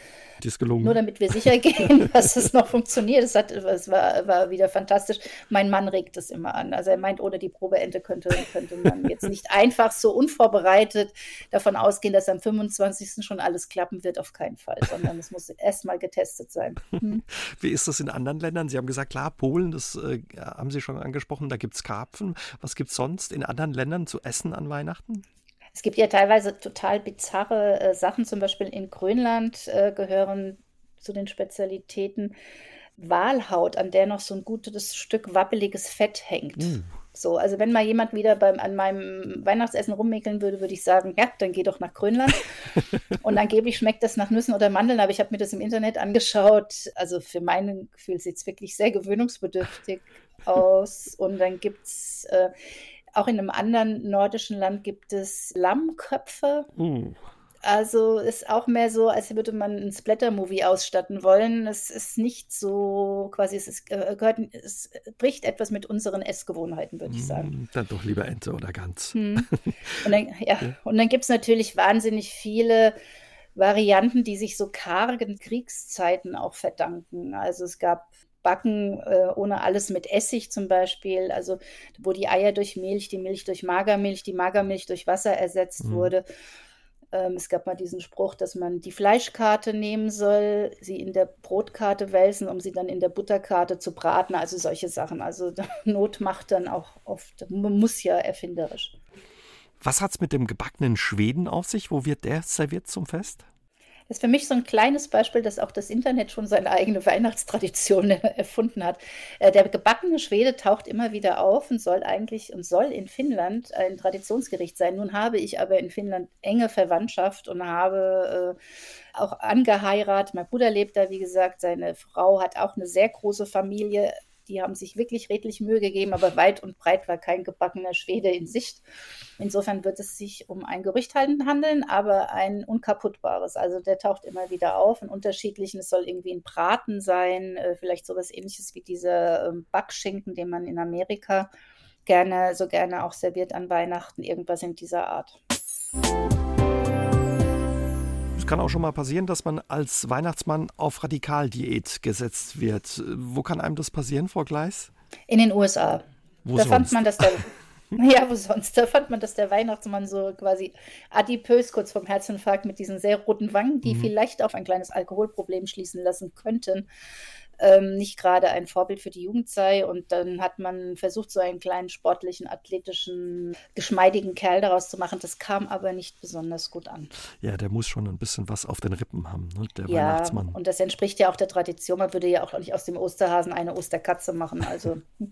Die ist gelungen. Nur damit wir sicher gehen, dass es noch funktioniert. Es, hat, es war, war wieder fantastisch. Mein Mann regt es immer an. Also er meint, ohne die Probeente könnte, könnte man jetzt nicht einfach so unvorbereitet davon ausgehen, dass am 25. schon alles klappen wird. Auf keinen Fall, sondern es muss erstmal getestet sein. Hm. Wie ist das in anderen Ländern? Sie haben gesagt, klar, Polen, das äh, haben Sie schon angesprochen, da gibt es Karpfen. Was gibt es sonst in anderen Ländern zu essen an Weihnachten? Es gibt ja teilweise total bizarre äh, Sachen, zum Beispiel in Grönland äh, gehören zu den Spezialitäten Walhaut, an der noch so ein gutes Stück wabbeliges Fett hängt. Mm. So, also wenn mal jemand wieder beim, an meinem Weihnachtsessen rummäkeln würde, würde ich sagen, ja, dann geh doch nach Grönland. und angeblich schmeckt das nach Nüssen oder Mandeln, aber ich habe mir das im Internet angeschaut. Also für mein Gefühl sieht es wirklich sehr gewöhnungsbedürftig aus. Und dann gibt es äh, auch in einem anderen nordischen Land gibt es Lammköpfe. Uh. Also ist auch mehr so, als würde man ein Splatter-Movie ausstatten wollen. Es ist nicht so, quasi, es, ist, äh, gehört, es bricht etwas mit unseren Essgewohnheiten, würde ich sagen. Hm, dann doch lieber Ente oder Gans. Hm. Und dann, ja, dann gibt es natürlich wahnsinnig viele Varianten, die sich so kargen Kriegszeiten auch verdanken. Also es gab Backen äh, ohne alles mit Essig zum Beispiel, also wo die Eier durch Milch, die Milch durch Magermilch, die Magermilch durch Wasser ersetzt mhm. wurde. Ähm, es gab mal diesen Spruch, dass man die Fleischkarte nehmen soll, sie in der Brotkarte wälzen, um sie dann in der Butterkarte zu braten. Also solche Sachen. Also Not macht dann auch oft, man muss ja erfinderisch. Was hat es mit dem gebackenen Schweden auf sich? Wo wird der serviert zum Fest? Das ist für mich so ein kleines Beispiel, dass auch das Internet schon seine eigene Weihnachtstradition erfunden hat. Äh, der gebackene Schwede taucht immer wieder auf und soll eigentlich und soll in Finnland ein Traditionsgericht sein. Nun habe ich aber in Finnland enge Verwandtschaft und habe äh, auch angeheiratet. Mein Bruder lebt da, wie gesagt, seine Frau hat auch eine sehr große Familie. Die haben sich wirklich redlich Mühe gegeben, aber weit und breit war kein gebackener Schwede in Sicht. Insofern wird es sich um ein Gerücht handeln, aber ein unkaputtbares. Also der taucht immer wieder auf in unterschiedlichen. Es soll irgendwie ein Braten sein, äh, vielleicht sowas ähnliches wie dieser ähm, Backschinken, den man in Amerika gerne, so gerne auch serviert an Weihnachten, irgendwas in dieser Art kann auch schon mal passieren, dass man als Weihnachtsmann auf Radikaldiät gesetzt wird. Wo kann einem das passieren, Frau Gleis? In den USA. Wo da sonst? fand man, dass der, ja, wo sonst? Da fand man, dass der Weihnachtsmann so quasi adipös kurz vorm Herzinfarkt mit diesen sehr roten Wangen, die mhm. vielleicht auf ein kleines Alkoholproblem schließen lassen könnten, ähm, nicht gerade ein Vorbild für die Jugend sei. Und dann hat man versucht, so einen kleinen sportlichen, athletischen, geschmeidigen Kerl daraus zu machen. Das kam aber nicht besonders gut an. Ja, der muss schon ein bisschen was auf den Rippen haben, ne? der ja, Weihnachtsmann. Und das entspricht ja auch der Tradition. Man würde ja auch nicht aus dem Osterhasen eine Osterkatze machen. Also.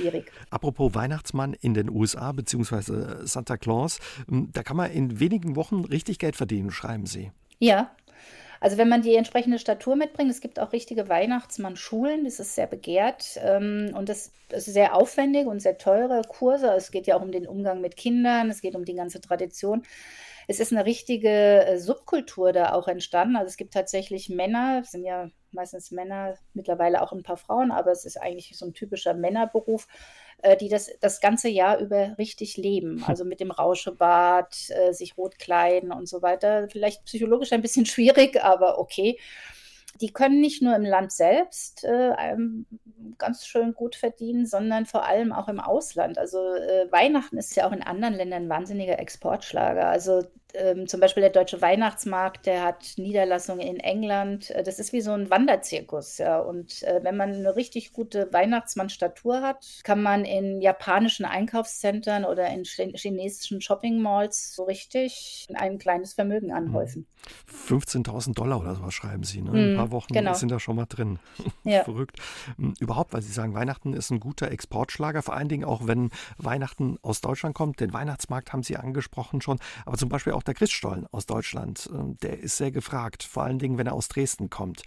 schwierig. Apropos Weihnachtsmann in den USA bzw. Santa Claus, hm, da kann man in wenigen Wochen richtig Geld verdienen, schreiben Sie. Ja, also wenn man die entsprechende Statur mitbringt, es gibt auch richtige Weihnachtsmann-Schulen, das ist sehr begehrt ähm, und das, ist sehr aufwendig und sehr teure Kurse. Es geht ja auch um den Umgang mit Kindern, es geht um die ganze Tradition. Es ist eine richtige äh, Subkultur da auch entstanden. Also es gibt tatsächlich Männer, es sind ja meistens Männer, mittlerweile auch ein paar Frauen, aber es ist eigentlich so ein typischer Männerberuf, äh, die das das ganze Jahr über richtig leben. Also mit dem Rauschebad, äh, sich rot kleiden und so weiter. Vielleicht psychologisch ein bisschen schwierig, aber okay. Die können nicht nur im Land selbst ganz schön gut verdienen, sondern vor allem auch im Ausland. Also Weihnachten ist ja auch in anderen Ländern ein wahnsinniger Exportschlager. Also ähm, zum Beispiel der Deutsche Weihnachtsmarkt, der hat Niederlassungen in England. Äh, das ist wie so ein Wanderzirkus, ja. Und äh, wenn man eine richtig gute Weihnachtsmannstatur hat, kann man in japanischen Einkaufszentren oder in chinesischen Shopping-Malls so richtig ein kleines Vermögen anhäufen. 15.000 Dollar oder sowas schreiben Sie. Ne? Ein mhm, paar Wochen genau. sind da schon mal drin. Ja. Verrückt. Hm, überhaupt, weil Sie sagen, Weihnachten ist ein guter Exportschlager, vor allen Dingen auch, wenn Weihnachten aus Deutschland kommt. Den Weihnachtsmarkt haben Sie angesprochen schon, aber zum Beispiel auch auch der Christstollen aus Deutschland, äh, der ist sehr gefragt, vor allen Dingen, wenn er aus Dresden kommt.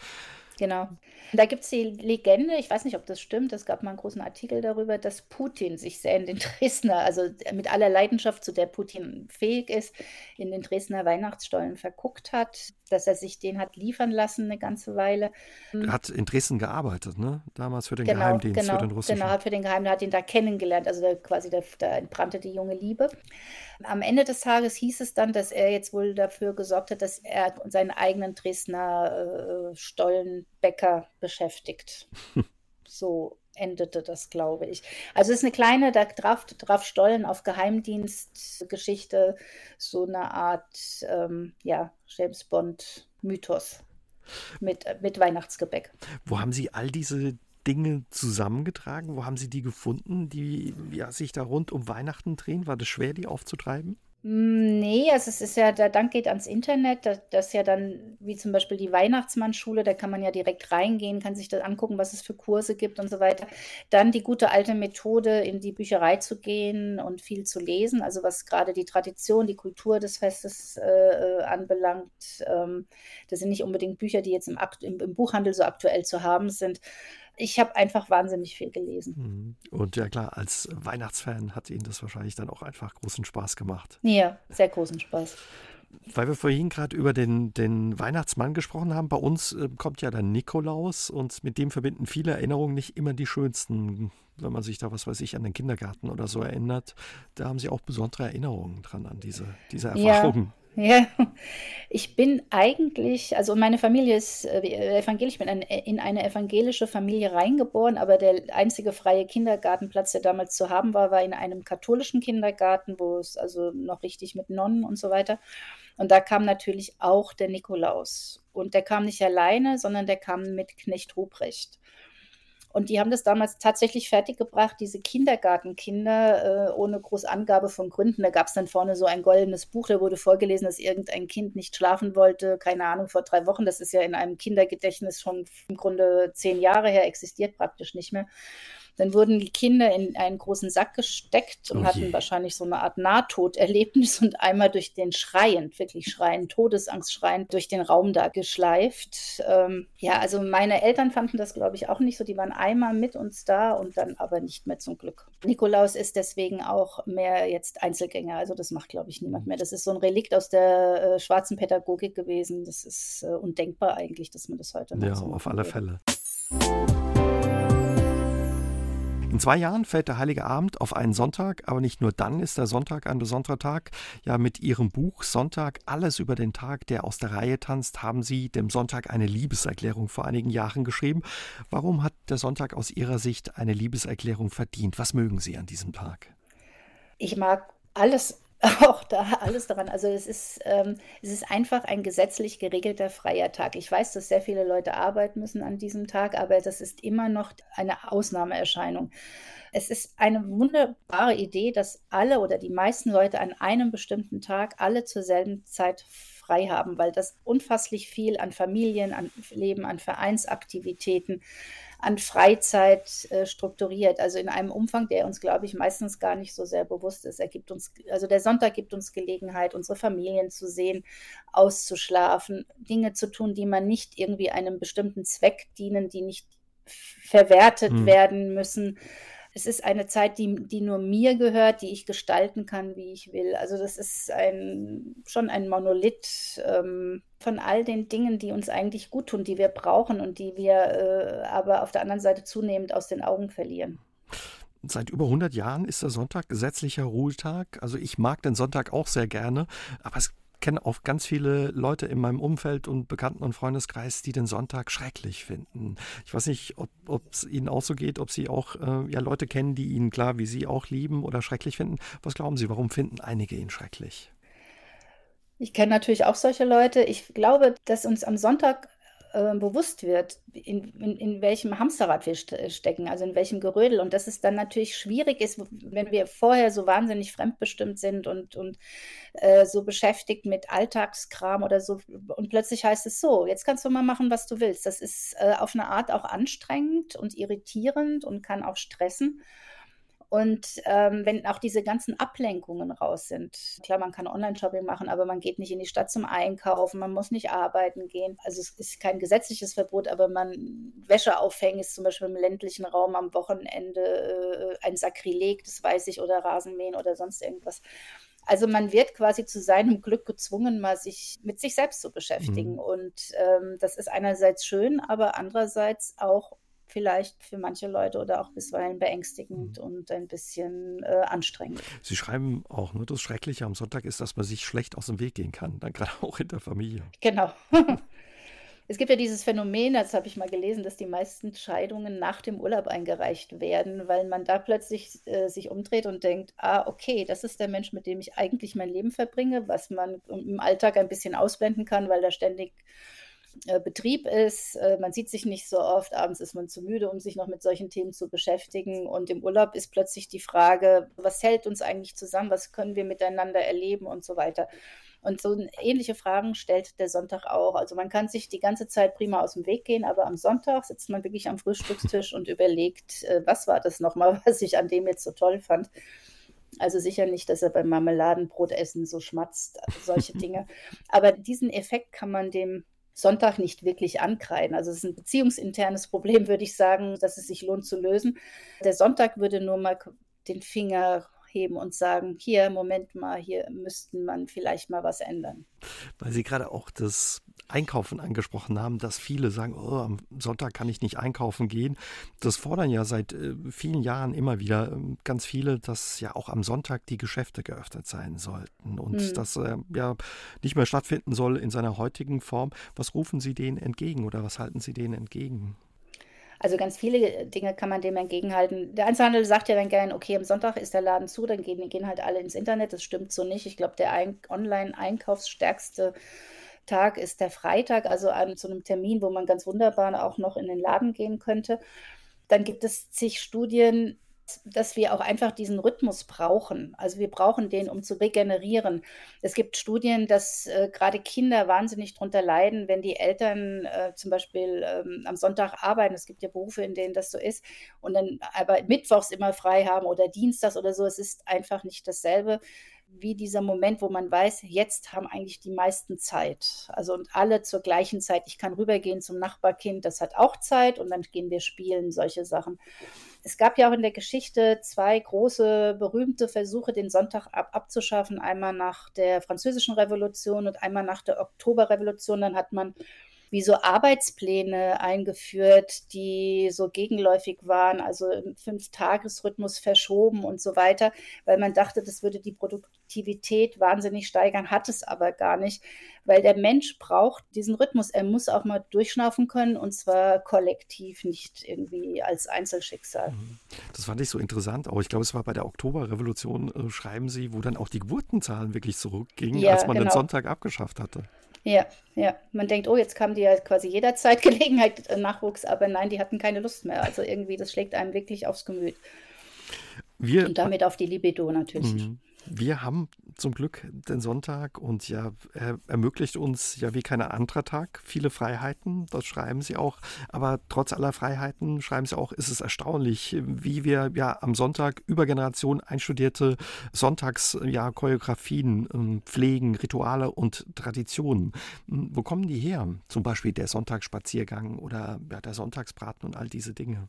Genau. Da gibt es die Legende, ich weiß nicht, ob das stimmt, es gab mal einen großen Artikel darüber, dass Putin sich sehr in den Dresdner, also mit aller Leidenschaft, zu der Putin fähig ist, in den Dresdner Weihnachtsstollen verguckt hat, dass er sich den hat liefern lassen eine ganze Weile. Er hat in Dresden gearbeitet, ne? Damals für den genau, Geheimdienst, genau, für den russischen. Genau, hat für den Geheimdienst, hat ihn da kennengelernt, also da quasi da, da entbrannte die junge Liebe. Am Ende des Tages hieß es dann, dass er jetzt wohl dafür gesorgt hat, dass er seinen eigenen Dresdner äh, Stollenbäcker beschäftigt. so endete das, glaube ich. Also es ist eine kleine, da traf, traf Stollen auf Geheimdienstgeschichte, so eine Art, ähm, ja, James Bond-Mythos mit, mit Weihnachtsgebäck. Wo haben Sie all diese Dinge zusammengetragen? Wo haben Sie die gefunden, die ja, sich da rund um Weihnachten drehen? War das schwer, die aufzutreiben? Hm, ne, also es ist ja der Dank geht ans Internet, da das ja dann wie zum Beispiel die Weihnachtsmannschule, da kann man ja direkt reingehen, kann sich das angucken, was es für Kurse gibt und so weiter. Dann die gute alte Methode, in die Bücherei zu gehen und viel zu lesen, also was gerade die Tradition, die Kultur des Festes, äh, äh, anbelangt. Ähm, das sind nicht unbedingt Bücher, die jetzt im Akt im im Buchhandel so aktuell zu haben sind ich habe einfach wahnsinnig viel gelesen. Mhm. Und ja klar, als Weihnachtsfan hat Ihnen das wahrscheinlich dann auch einfach großen Spaß gemacht. Ja, sehr großen Spaß. Weil wir vorhin gerade über den, den Weihnachtsmann gesprochen haben, bei uns äh, kommt ja dann Nikolaus und mit dem verbinden viele Erinnerungen nicht immer die schönsten. Wenn man sich da, was weiß ich, an den Kindergarten oder so erinnert, da haben Sie auch besondere Erinnerungen dran an diese, diese Erfahrungen. Ja. Ja, ich bin eigentlich, also meine Familie ist äh, evangelisch, ich bin in eine evangelische Familie reingeboren, aber der einzige freie Kindergartenplatz, der damals zu haben war, war in einem katholischen Kindergarten, wo es also noch richtig mit Nonnen und so weiter. Und da kam natürlich auch der Nikolaus. Und der kam nicht alleine, sondern der kam mit Knecht Ruprecht. Und die haben das damals tatsächlich fertiggebracht, diese Kindergartenkinder, äh, ohne groß Angabe von Gründen. Da gab es dann vorne so ein goldenes Buch, da wurde vorgelesen, dass irgendein Kind nicht schlafen wollte, keine Ahnung, vor drei Wochen. Das ist ja in einem Kindergedächtnis schon im Grunde zehn Jahre her, existiert praktisch nicht mehr. Dann wurden die Kinder in einen großen Sack gesteckt und oh hatten wahrscheinlich so eine Art Nahtoderlebnis und einmal durch den Schreien, wirklich Schreien, Todesangst schreiend, durch den Raum da geschleift. Ähm, ja, also meine Eltern fanden das, glaube ich, auch nicht so. Die waren einmal mit uns da und dann aber nicht mehr zum Glück. Nikolaus ist deswegen auch mehr jetzt Einzelgänger. Also das macht, glaube ich, niemand mehr. Das ist so ein Relikt aus der äh, schwarzen Pädagogik gewesen. Das ist äh, undenkbar eigentlich, dass man das heute noch Ja, auf alle Fälle. In zwei Jahren fällt der Heilige Abend auf einen Sonntag, aber nicht nur dann ist der Sonntag ein besonderer Tag. Ja, mit Ihrem Buch Sonntag, alles über den Tag, der aus der Reihe tanzt, haben Sie dem Sonntag eine Liebeserklärung vor einigen Jahren geschrieben. Warum hat der Sonntag aus Ihrer Sicht eine Liebeserklärung verdient? Was mögen Sie an diesem Tag? Ich mag alles auch da alles daran. Also es ist, ähm, es ist einfach ein gesetzlich geregelter freier Tag. Ich weiß, dass sehr viele Leute arbeiten müssen an diesem Tag, aber das ist immer noch eine Ausnahmeerscheinung. Es ist eine wunderbare Idee, dass alle oder die meisten Leute an einem bestimmten Tag alle zur selben Zeit frei haben, weil das unfasslich viel an Familien, an Leben, an Vereinsaktivitäten, an Freizeit äh, strukturiert, also in einem Umfang, der uns, glaube ich, meistens gar nicht so sehr bewusst ist. Er gibt uns, also der Sonntag gibt uns Gelegenheit, unsere Familien zu sehen, auszuschlafen, Dinge zu tun, die man nicht irgendwie einem bestimmten Zweck dienen, die nicht verwertet hm. werden müssen es ist eine Zeit, die, die nur mir gehört, die ich gestalten kann, wie ich will. Also das ist ein, schon ein Monolith ähm, von all den Dingen, die uns eigentlich gut tun, die wir brauchen und die wir äh, aber auf der anderen Seite zunehmend aus den Augen verlieren. Seit über 100 Jahren ist der Sonntag gesetzlicher Ruhetag. Also ich mag den Sonntag auch sehr gerne, aber es kenne auch ganz viele Leute in meinem Umfeld und Bekannten- und Freundeskreis, die den Sonntag schrecklich finden. Ich weiß nicht, ob es Ihnen auch so geht, ob Sie auch äh, ja, Leute kennen, die ihn klar wie Sie auch lieben oder schrecklich finden. Was glauben Sie, warum finden einige ihn schrecklich? Ich kenne natürlich auch solche Leute. Ich glaube, dass uns am Sonntag äh, bewusst wird, in, in, in, welchem Hamsterrad wir stecken, also in welchem Gerödel. Und dass es dann natürlich schwierig ist, wenn wir vorher so wahnsinnig fremdbestimmt sind und, und äh, so beschäftigt mit Alltagskram oder so. Und plötzlich heißt es so, jetzt kannst du mal machen, was du willst. Das ist äh, auf eine Art auch anstrengend und irritierend und kann auch stressen. Und ähm, wenn auch diese ganzen Ablenkungen raus sind, klar, man kann Online-Shopping machen, aber man geht nicht in die Stadt zum Einkaufen, man muss nicht arbeiten gehen. Also es ist kein gesetzliches Verbot, aber man Wäsche aufhängen ist zum Beispiel im ländlichen Raum am Wochenende äh, ein Sakrileg, das weiß ich, oder Rasenmähen oder sonst irgendwas. Also man wird quasi zu seinem Glück gezwungen, mal sich mit sich selbst zu beschäftigen. Mhm. Und ähm, das ist einerseits schön, aber andererseits auch vielleicht für manche Leute oder auch bisweilen beängstigend mhm. und ein bisschen äh, anstrengend. Sie schreiben auch, nur das Schreckliche am Sonntag ist, dass man sich schlecht aus dem Weg gehen kann, dann gerade auch in der Familie. Genau. Es gibt ja dieses Phänomen, das habe ich mal gelesen, dass die meisten Scheidungen nach dem Urlaub eingereicht werden, weil man da plötzlich äh, sich umdreht und denkt, ah, okay, das ist der Mensch, mit dem ich eigentlich mein Leben verbringe, was man im Alltag ein bisschen ausblenden kann, weil da ständig äh, Betrieb ist. Äh, man sieht sich nicht so oft, abends ist man zu müde, um sich noch mit solchen Themen zu beschäftigen. Und im Urlaub ist plötzlich die Frage, was hält uns eigentlich zusammen, was können wir miteinander erleben und so weiter. Und so ähnliche Fragen stellt der Sonntag auch. Also man kann sich die ganze Zeit prima aus dem Weg gehen, aber am Sonntag sitzt man wirklich am Frühstückstisch und überlegt, äh, was war das nochmal, was ich an dem jetzt so toll fand. Also sicher nicht, dass er beim Marmeladenbrotessen so schmatzt, solche Dinge. Aber diesen Effekt kann man dem Sonntag nicht wirklich ankreiden. Also es ist ein beziehungsinternes Problem, würde ich sagen, dass es sich lohnt zu lösen. Der Sonntag würde nur mal den Finger heben und sagen, hier, Moment mal, hier müssten man vielleicht mal was ändern. Weil Sie gerade auch das Einkaufen angesprochen haben, dass viele sagen, oh, am Sonntag kann ich nicht einkaufen gehen. Das fordern ja seit äh, vielen Jahren immer wieder äh, ganz viele, dass ja auch am Sonntag die Geschäfte geöffnet sein sollten und hm. das äh, ja nicht mehr stattfinden soll in seiner heutigen Form. Was rufen Sie denen entgegen oder was halten Sie denen entgegen? Also ganz viele Dinge kann man dem entgegenhalten. Der Einzelhandel sagt ja dann gern, okay, am Sonntag ist der Laden zu, dann gehen, gehen halt alle ins Internet. Das stimmt so nicht. Ich glaube, der Ein Online-Einkaufsstärkste Tag ist der Freitag, also an zu einem Termin, wo man ganz wunderbar auch noch in den Laden gehen könnte. Dann gibt es zig Studien, dass wir auch einfach diesen Rhythmus brauchen. Also wir brauchen den, um zu regenerieren. Es gibt Studien, dass äh, gerade Kinder wahnsinnig darunter leiden, wenn die Eltern äh, zum Beispiel ähm, am Sonntag arbeiten. Es gibt ja Berufe, in denen das so ist und dann aber mittwochs immer frei haben oder dienstags oder so. Es ist einfach nicht dasselbe wie dieser Moment, wo man weiß, jetzt haben eigentlich die meisten Zeit. Also und alle zur gleichen Zeit. Ich kann rübergehen zum Nachbarkind, das hat auch Zeit und dann gehen wir spielen, solche Sachen. Es gab ja auch in der Geschichte zwei große, berühmte Versuche, den Sonntag ab abzuschaffen. Einmal nach der Französischen Revolution und einmal nach der Oktoberrevolution. Dann hat man wie so Arbeitspläne eingeführt, die so gegenläufig waren, also im Fünf-Tages-Rhythmus verschoben und so weiter, weil man dachte, das würde die Produktivität wahnsinnig steigern, hat es aber gar nicht, weil der Mensch braucht diesen Rhythmus. Er muss auch mal durchschnaufen können und zwar kollektiv, nicht irgendwie als Einzelschicksal. Mhm. Das fand ich so interessant. Auch ich glaube, es war bei der Oktoberrevolution, äh, schreiben Sie, wo dann auch die Geburtenzahlen wirklich zurückgingen, ja, als man genau. den Sonntag abgeschafft hatte. Ja, ja. Man denkt, oh, jetzt kam die ja quasi jederzeit Gelegenheit äh, Nachwuchs, aber nein, die hatten keine Lust mehr. Also irgendwie, das schlägt einem wirklich aufs Gemüt. Wir, Und damit auf die Libido natürlich. Mhm. Wir haben zum Glück den Sonntag und ja, er ermöglicht uns ja wie kein anderer Tag viele Freiheiten. Das schreiben Sie auch. Aber trotz aller Freiheiten schreiben Sie auch, ist es erstaunlich, wie wir ja am Sonntag über Generationen einstudierte Sonntags-Choreografien ja, ähm, pflegen, Rituale und Traditionen. Hm, wo kommen die her? Zum Beispiel der Sonntagsspaziergang oder ja, der Sonntagsbraten und all diese Dinge.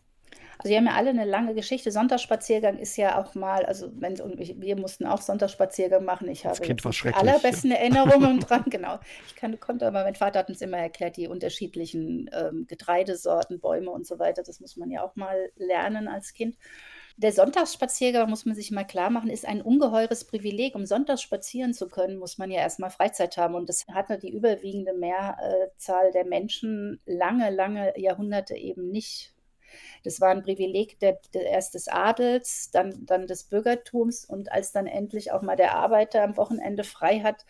Also die haben ja alle eine lange Geschichte. Sonntagsspaziergang ist ja auch mal, also wenn, und wir mussten auch Sonntagsspaziergang machen. Ich habe kind die allerbesten ja. Erinnerungen dran, genau. Ich kann, konnte, aber mein Vater hat uns immer erklärt, die unterschiedlichen ähm, Getreidesorten, Bäume und so weiter. Das muss man ja auch mal lernen als Kind. Der Sonntagsspaziergang, muss man sich mal klar machen, ist ein ungeheures Privileg. Um sonntags spazieren zu können, muss man ja erstmal Freizeit haben. Und das hatte die überwiegende Mehrzahl der Menschen lange, lange Jahrhunderte eben nicht. Das war ein Privileg der, der, erst des Adels, dann, dann des Bürgertums und als dann endlich auch mal der Arbeiter am Wochenende frei hat,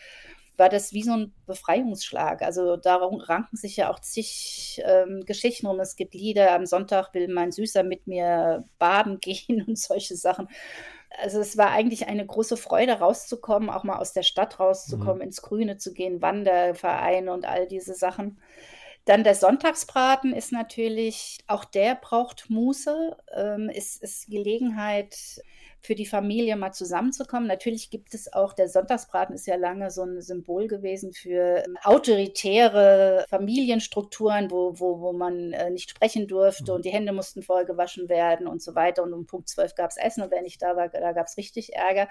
war das wie so ein Befreiungsschlag. Also darum ranken sich ja auch zig ähm, Geschichten rum. Es gibt Lieder, am Sonntag will mein Süßer mit mir baden gehen und solche Sachen. Also es war eigentlich eine große Freude, rauszukommen, auch mal aus der Stadt rauszukommen, mhm. ins Grüne zu gehen, Wandervereine und all diese Sachen. Dann der Sonntagsbraten ist natürlich, auch der braucht Muße, ähm, ist, ist Gelegenheit für die Familie mal zusammenzukommen. Natürlich gibt es auch, der Sonntagsbraten ist ja lange so ein Symbol gewesen für ähm, autoritäre Familienstrukturen, wo, wo, wo man äh, nicht sprechen durfte mhm. und die Hände mussten voll gewaschen werden und so weiter. Und um Punkt 12 gab es Essen und wenn ich da war, da gab es richtig Ärger.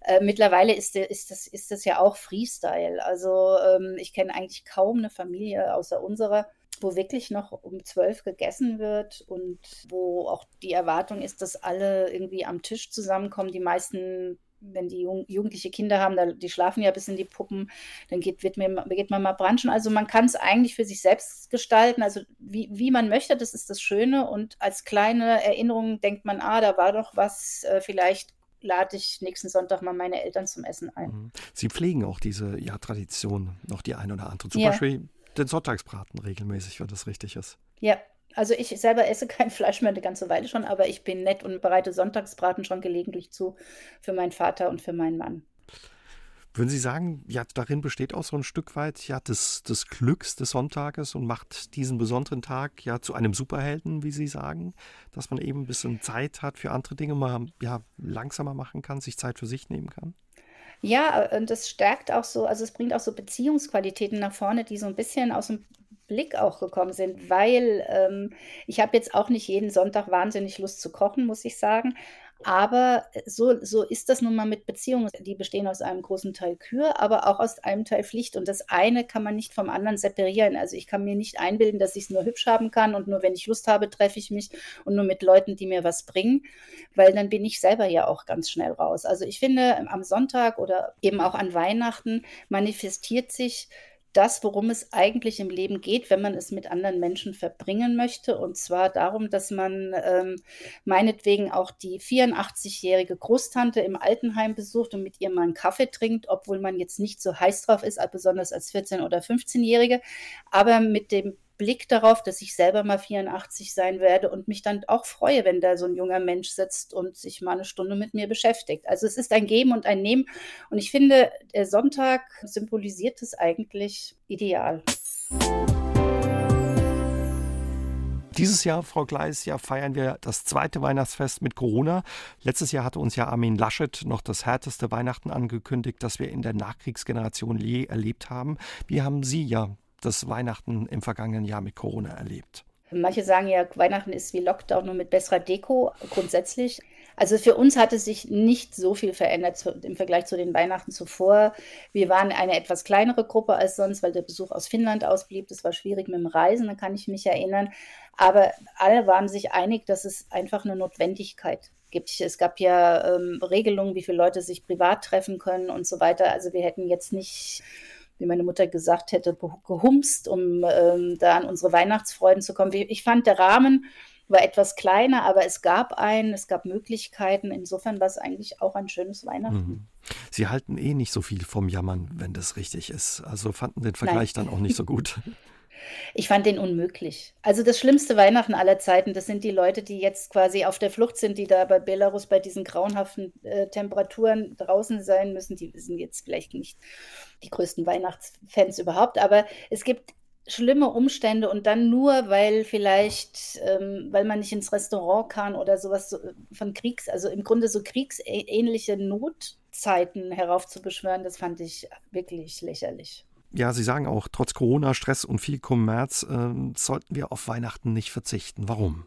Äh, mittlerweile ist, ist, das, ist das ja auch Freestyle. Also ähm, ich kenne eigentlich kaum eine Familie außer unserer, wo wirklich noch um zwölf gegessen wird und wo auch die Erwartung ist, dass alle irgendwie am Tisch zusammenkommen. Die meisten wenn die Jung, jugendliche Kinder haben, da, die schlafen ja bis in die Puppen, dann geht, wird mir, geht man mal branchen. Also man kann es eigentlich für sich selbst gestalten, also wie, wie man möchte, das ist das Schöne. Und als kleine Erinnerung denkt man, ah, da war doch was, äh, vielleicht lade ich nächsten Sonntag mal meine Eltern zum Essen ein. Mhm. Sie pflegen auch diese ja, Tradition, noch die eine oder andere. Zum ja. Beispiel den Sonntagsbraten regelmäßig, wenn das richtig ist. Ja, also ich selber esse kein Fleisch mehr eine ganze Weile schon, aber ich bin nett und bereite Sonntagsbraten schon gelegentlich zu für meinen Vater und für meinen Mann. Würden Sie sagen, ja, darin besteht auch so ein Stück weit ja des, des Glücks des Sonntages und macht diesen besonderen Tag ja zu einem Superhelden, wie Sie sagen, dass man eben ein bisschen Zeit hat für andere Dinge, mal ja langsamer machen kann, sich Zeit für sich nehmen kann? Ja, und das stärkt auch so, also es bringt auch so Beziehungsqualitäten nach vorne, die so ein bisschen aus dem Blick auch gekommen sind, weil ähm, ich habe jetzt auch nicht jeden Sonntag wahnsinnig Lust zu kochen, muss ich sagen. Aber so, so ist das nun mal mit Beziehungen. Die bestehen aus einem großen Teil Kür, aber auch aus einem Teil Pflicht. Und das eine kann man nicht vom anderen separieren. Also ich kann mir nicht einbilden, dass ich es nur hübsch haben kann und nur wenn ich Lust habe, treffe ich mich und nur mit Leuten, die mir was bringen, weil dann bin ich selber ja auch ganz schnell raus. Also ich finde, am Sonntag oder eben auch an Weihnachten manifestiert sich das, worum es eigentlich im Leben geht, wenn man es mit anderen Menschen verbringen möchte. Und zwar darum, dass man ähm, meinetwegen auch die 84-jährige Großtante im Altenheim besucht und mit ihr mal einen Kaffee trinkt, obwohl man jetzt nicht so heiß drauf ist, besonders als 14- oder 15-Jährige, aber mit dem Blick darauf, dass ich selber mal 84 sein werde und mich dann auch freue, wenn da so ein junger Mensch sitzt und sich mal eine Stunde mit mir beschäftigt. Also es ist ein Geben und ein Nehmen. Und ich finde, der Sonntag symbolisiert es eigentlich ideal. Dieses Jahr, Frau Gleis, ja, feiern wir das zweite Weihnachtsfest mit Corona. Letztes Jahr hatte uns ja Armin Laschet noch das härteste Weihnachten angekündigt, das wir in der Nachkriegsgeneration je erlebt haben. Wie haben Sie ja das Weihnachten im vergangenen Jahr mit Corona erlebt? Manche sagen ja, Weihnachten ist wie Lockdown nur mit besserer Deko grundsätzlich. Also für uns hat es sich nicht so viel verändert im Vergleich zu den Weihnachten zuvor. Wir waren eine etwas kleinere Gruppe als sonst, weil der Besuch aus Finnland ausblieb. Das war schwierig mit dem Reisen, da kann ich mich erinnern. Aber alle waren sich einig, dass es einfach eine Notwendigkeit gibt. Es gab ja ähm, Regelungen, wie viele Leute sich privat treffen können und so weiter. Also wir hätten jetzt nicht wie meine Mutter gesagt hätte, gehumst, um ähm, da an unsere Weihnachtsfreuden zu kommen. Ich fand, der Rahmen war etwas kleiner, aber es gab einen, es gab Möglichkeiten. Insofern war es eigentlich auch ein schönes Weihnachten. Mhm. Sie halten eh nicht so viel vom Jammern, wenn das richtig ist. Also fanden den Vergleich Nein. dann auch nicht so gut. Ich fand den unmöglich. Also das schlimmste Weihnachten aller Zeiten, das sind die Leute, die jetzt quasi auf der Flucht sind, die da bei Belarus bei diesen grauenhaften äh, Temperaturen draußen sein müssen. Die sind jetzt vielleicht nicht die größten Weihnachtsfans überhaupt, aber es gibt schlimme Umstände und dann nur, weil vielleicht, ähm, weil man nicht ins Restaurant kann oder sowas so, von Kriegs, also im Grunde so kriegsähnliche Notzeiten heraufzubeschwören, das fand ich wirklich lächerlich ja, Sie sagen auch, trotz Corona, Stress und viel Kommerz äh, sollten wir auf Weihnachten nicht verzichten. Warum?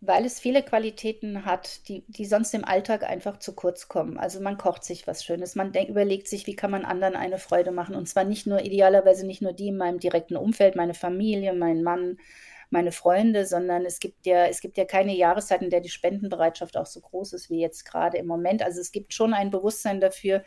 Weil es viele Qualitäten hat, die, die sonst im Alltag einfach zu kurz kommen. Also man kocht sich was Schönes, man denk, überlegt sich, wie kann man anderen eine Freude machen. Und zwar nicht nur, idealerweise nicht nur die in meinem direkten Umfeld, meine Familie, mein Mann, meine Freunde, sondern es gibt ja, es gibt ja keine Jahreszeit, in der die Spendenbereitschaft auch so groß ist wie jetzt gerade im Moment. Also es gibt schon ein Bewusstsein dafür,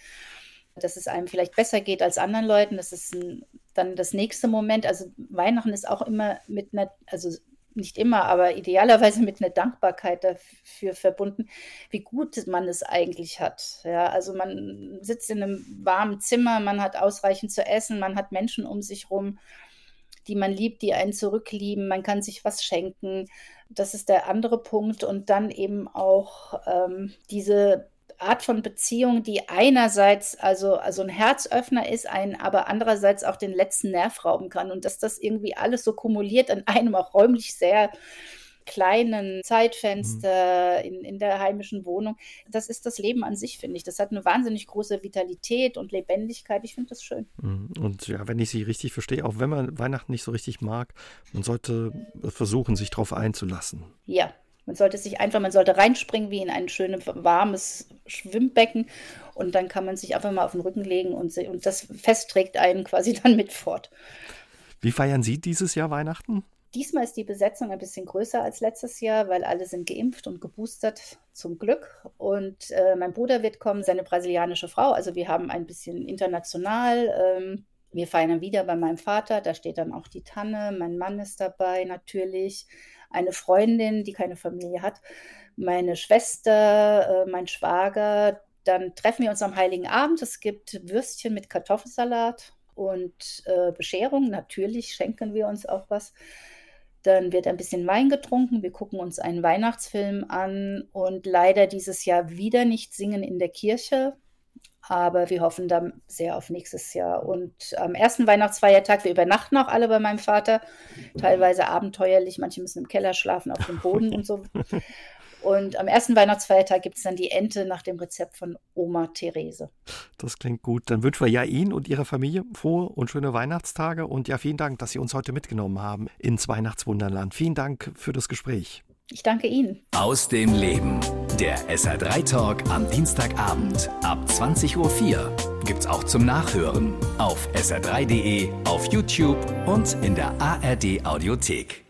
dass es einem vielleicht besser geht als anderen Leuten. Das ist ein, dann das nächste Moment. Also Weihnachten ist auch immer mit einer, also nicht immer, aber idealerweise mit einer Dankbarkeit dafür verbunden, wie gut man es eigentlich hat. Ja, also man sitzt in einem warmen Zimmer, man hat ausreichend zu essen, man hat Menschen um sich rum, die man liebt, die einen zurücklieben, man kann sich was schenken. Das ist der andere Punkt. Und dann eben auch ähm, diese Art von Beziehung, die einerseits also, also ein Herzöffner ist, einen aber andererseits auch den letzten Nerv rauben kann. Und dass das irgendwie alles so kumuliert an einem auch räumlich sehr kleinen Zeitfenster mhm. in, in der heimischen Wohnung. Das ist das Leben an sich, finde ich. Das hat eine wahnsinnig große Vitalität und Lebendigkeit. Ich finde das schön. Mhm. Und ja, wenn ich Sie richtig verstehe, auch wenn man Weihnachten nicht so richtig mag, man sollte versuchen, sich darauf einzulassen. Ja, man sollte sich einfach, man sollte reinspringen wie in ein schönes, warmes Schwimmbecken und dann kann man sich einfach mal auf den Rücken legen und, und das Fest trägt einen quasi dann mit fort. Wie feiern Sie dieses Jahr Weihnachten? Diesmal ist die Besetzung ein bisschen größer als letztes Jahr, weil alle sind geimpft und geboostert, zum Glück. Und äh, mein Bruder wird kommen, seine brasilianische Frau. Also wir haben ein bisschen international. Ähm, wir feiern wieder bei meinem Vater, da steht dann auch die Tanne. Mein Mann ist dabei natürlich eine Freundin, die keine Familie hat, meine Schwester, äh, mein Schwager. Dann treffen wir uns am Heiligen Abend. Es gibt Würstchen mit Kartoffelsalat und äh, Bescherung. Natürlich schenken wir uns auch was. Dann wird ein bisschen Wein getrunken. Wir gucken uns einen Weihnachtsfilm an und leider dieses Jahr wieder nicht singen in der Kirche. Aber wir hoffen dann sehr auf nächstes Jahr. Und am ersten Weihnachtsfeiertag, wir übernachten auch alle bei meinem Vater, teilweise abenteuerlich. Manche müssen im Keller schlafen, auf dem Boden und so. Und am ersten Weihnachtsfeiertag gibt es dann die Ente nach dem Rezept von Oma Therese. Das klingt gut. Dann wünschen wir ja Ihnen und Ihrer Familie frohe und schöne Weihnachtstage. Und ja, vielen Dank, dass Sie uns heute mitgenommen haben ins Weihnachtswunderland. Vielen Dank für das Gespräch. Ich danke Ihnen. Aus dem Leben. Der SR3 Talk am Dienstagabend ab 20.04 Uhr gibt's auch zum Nachhören auf sr3.de, auf YouTube und in der ARD Audiothek.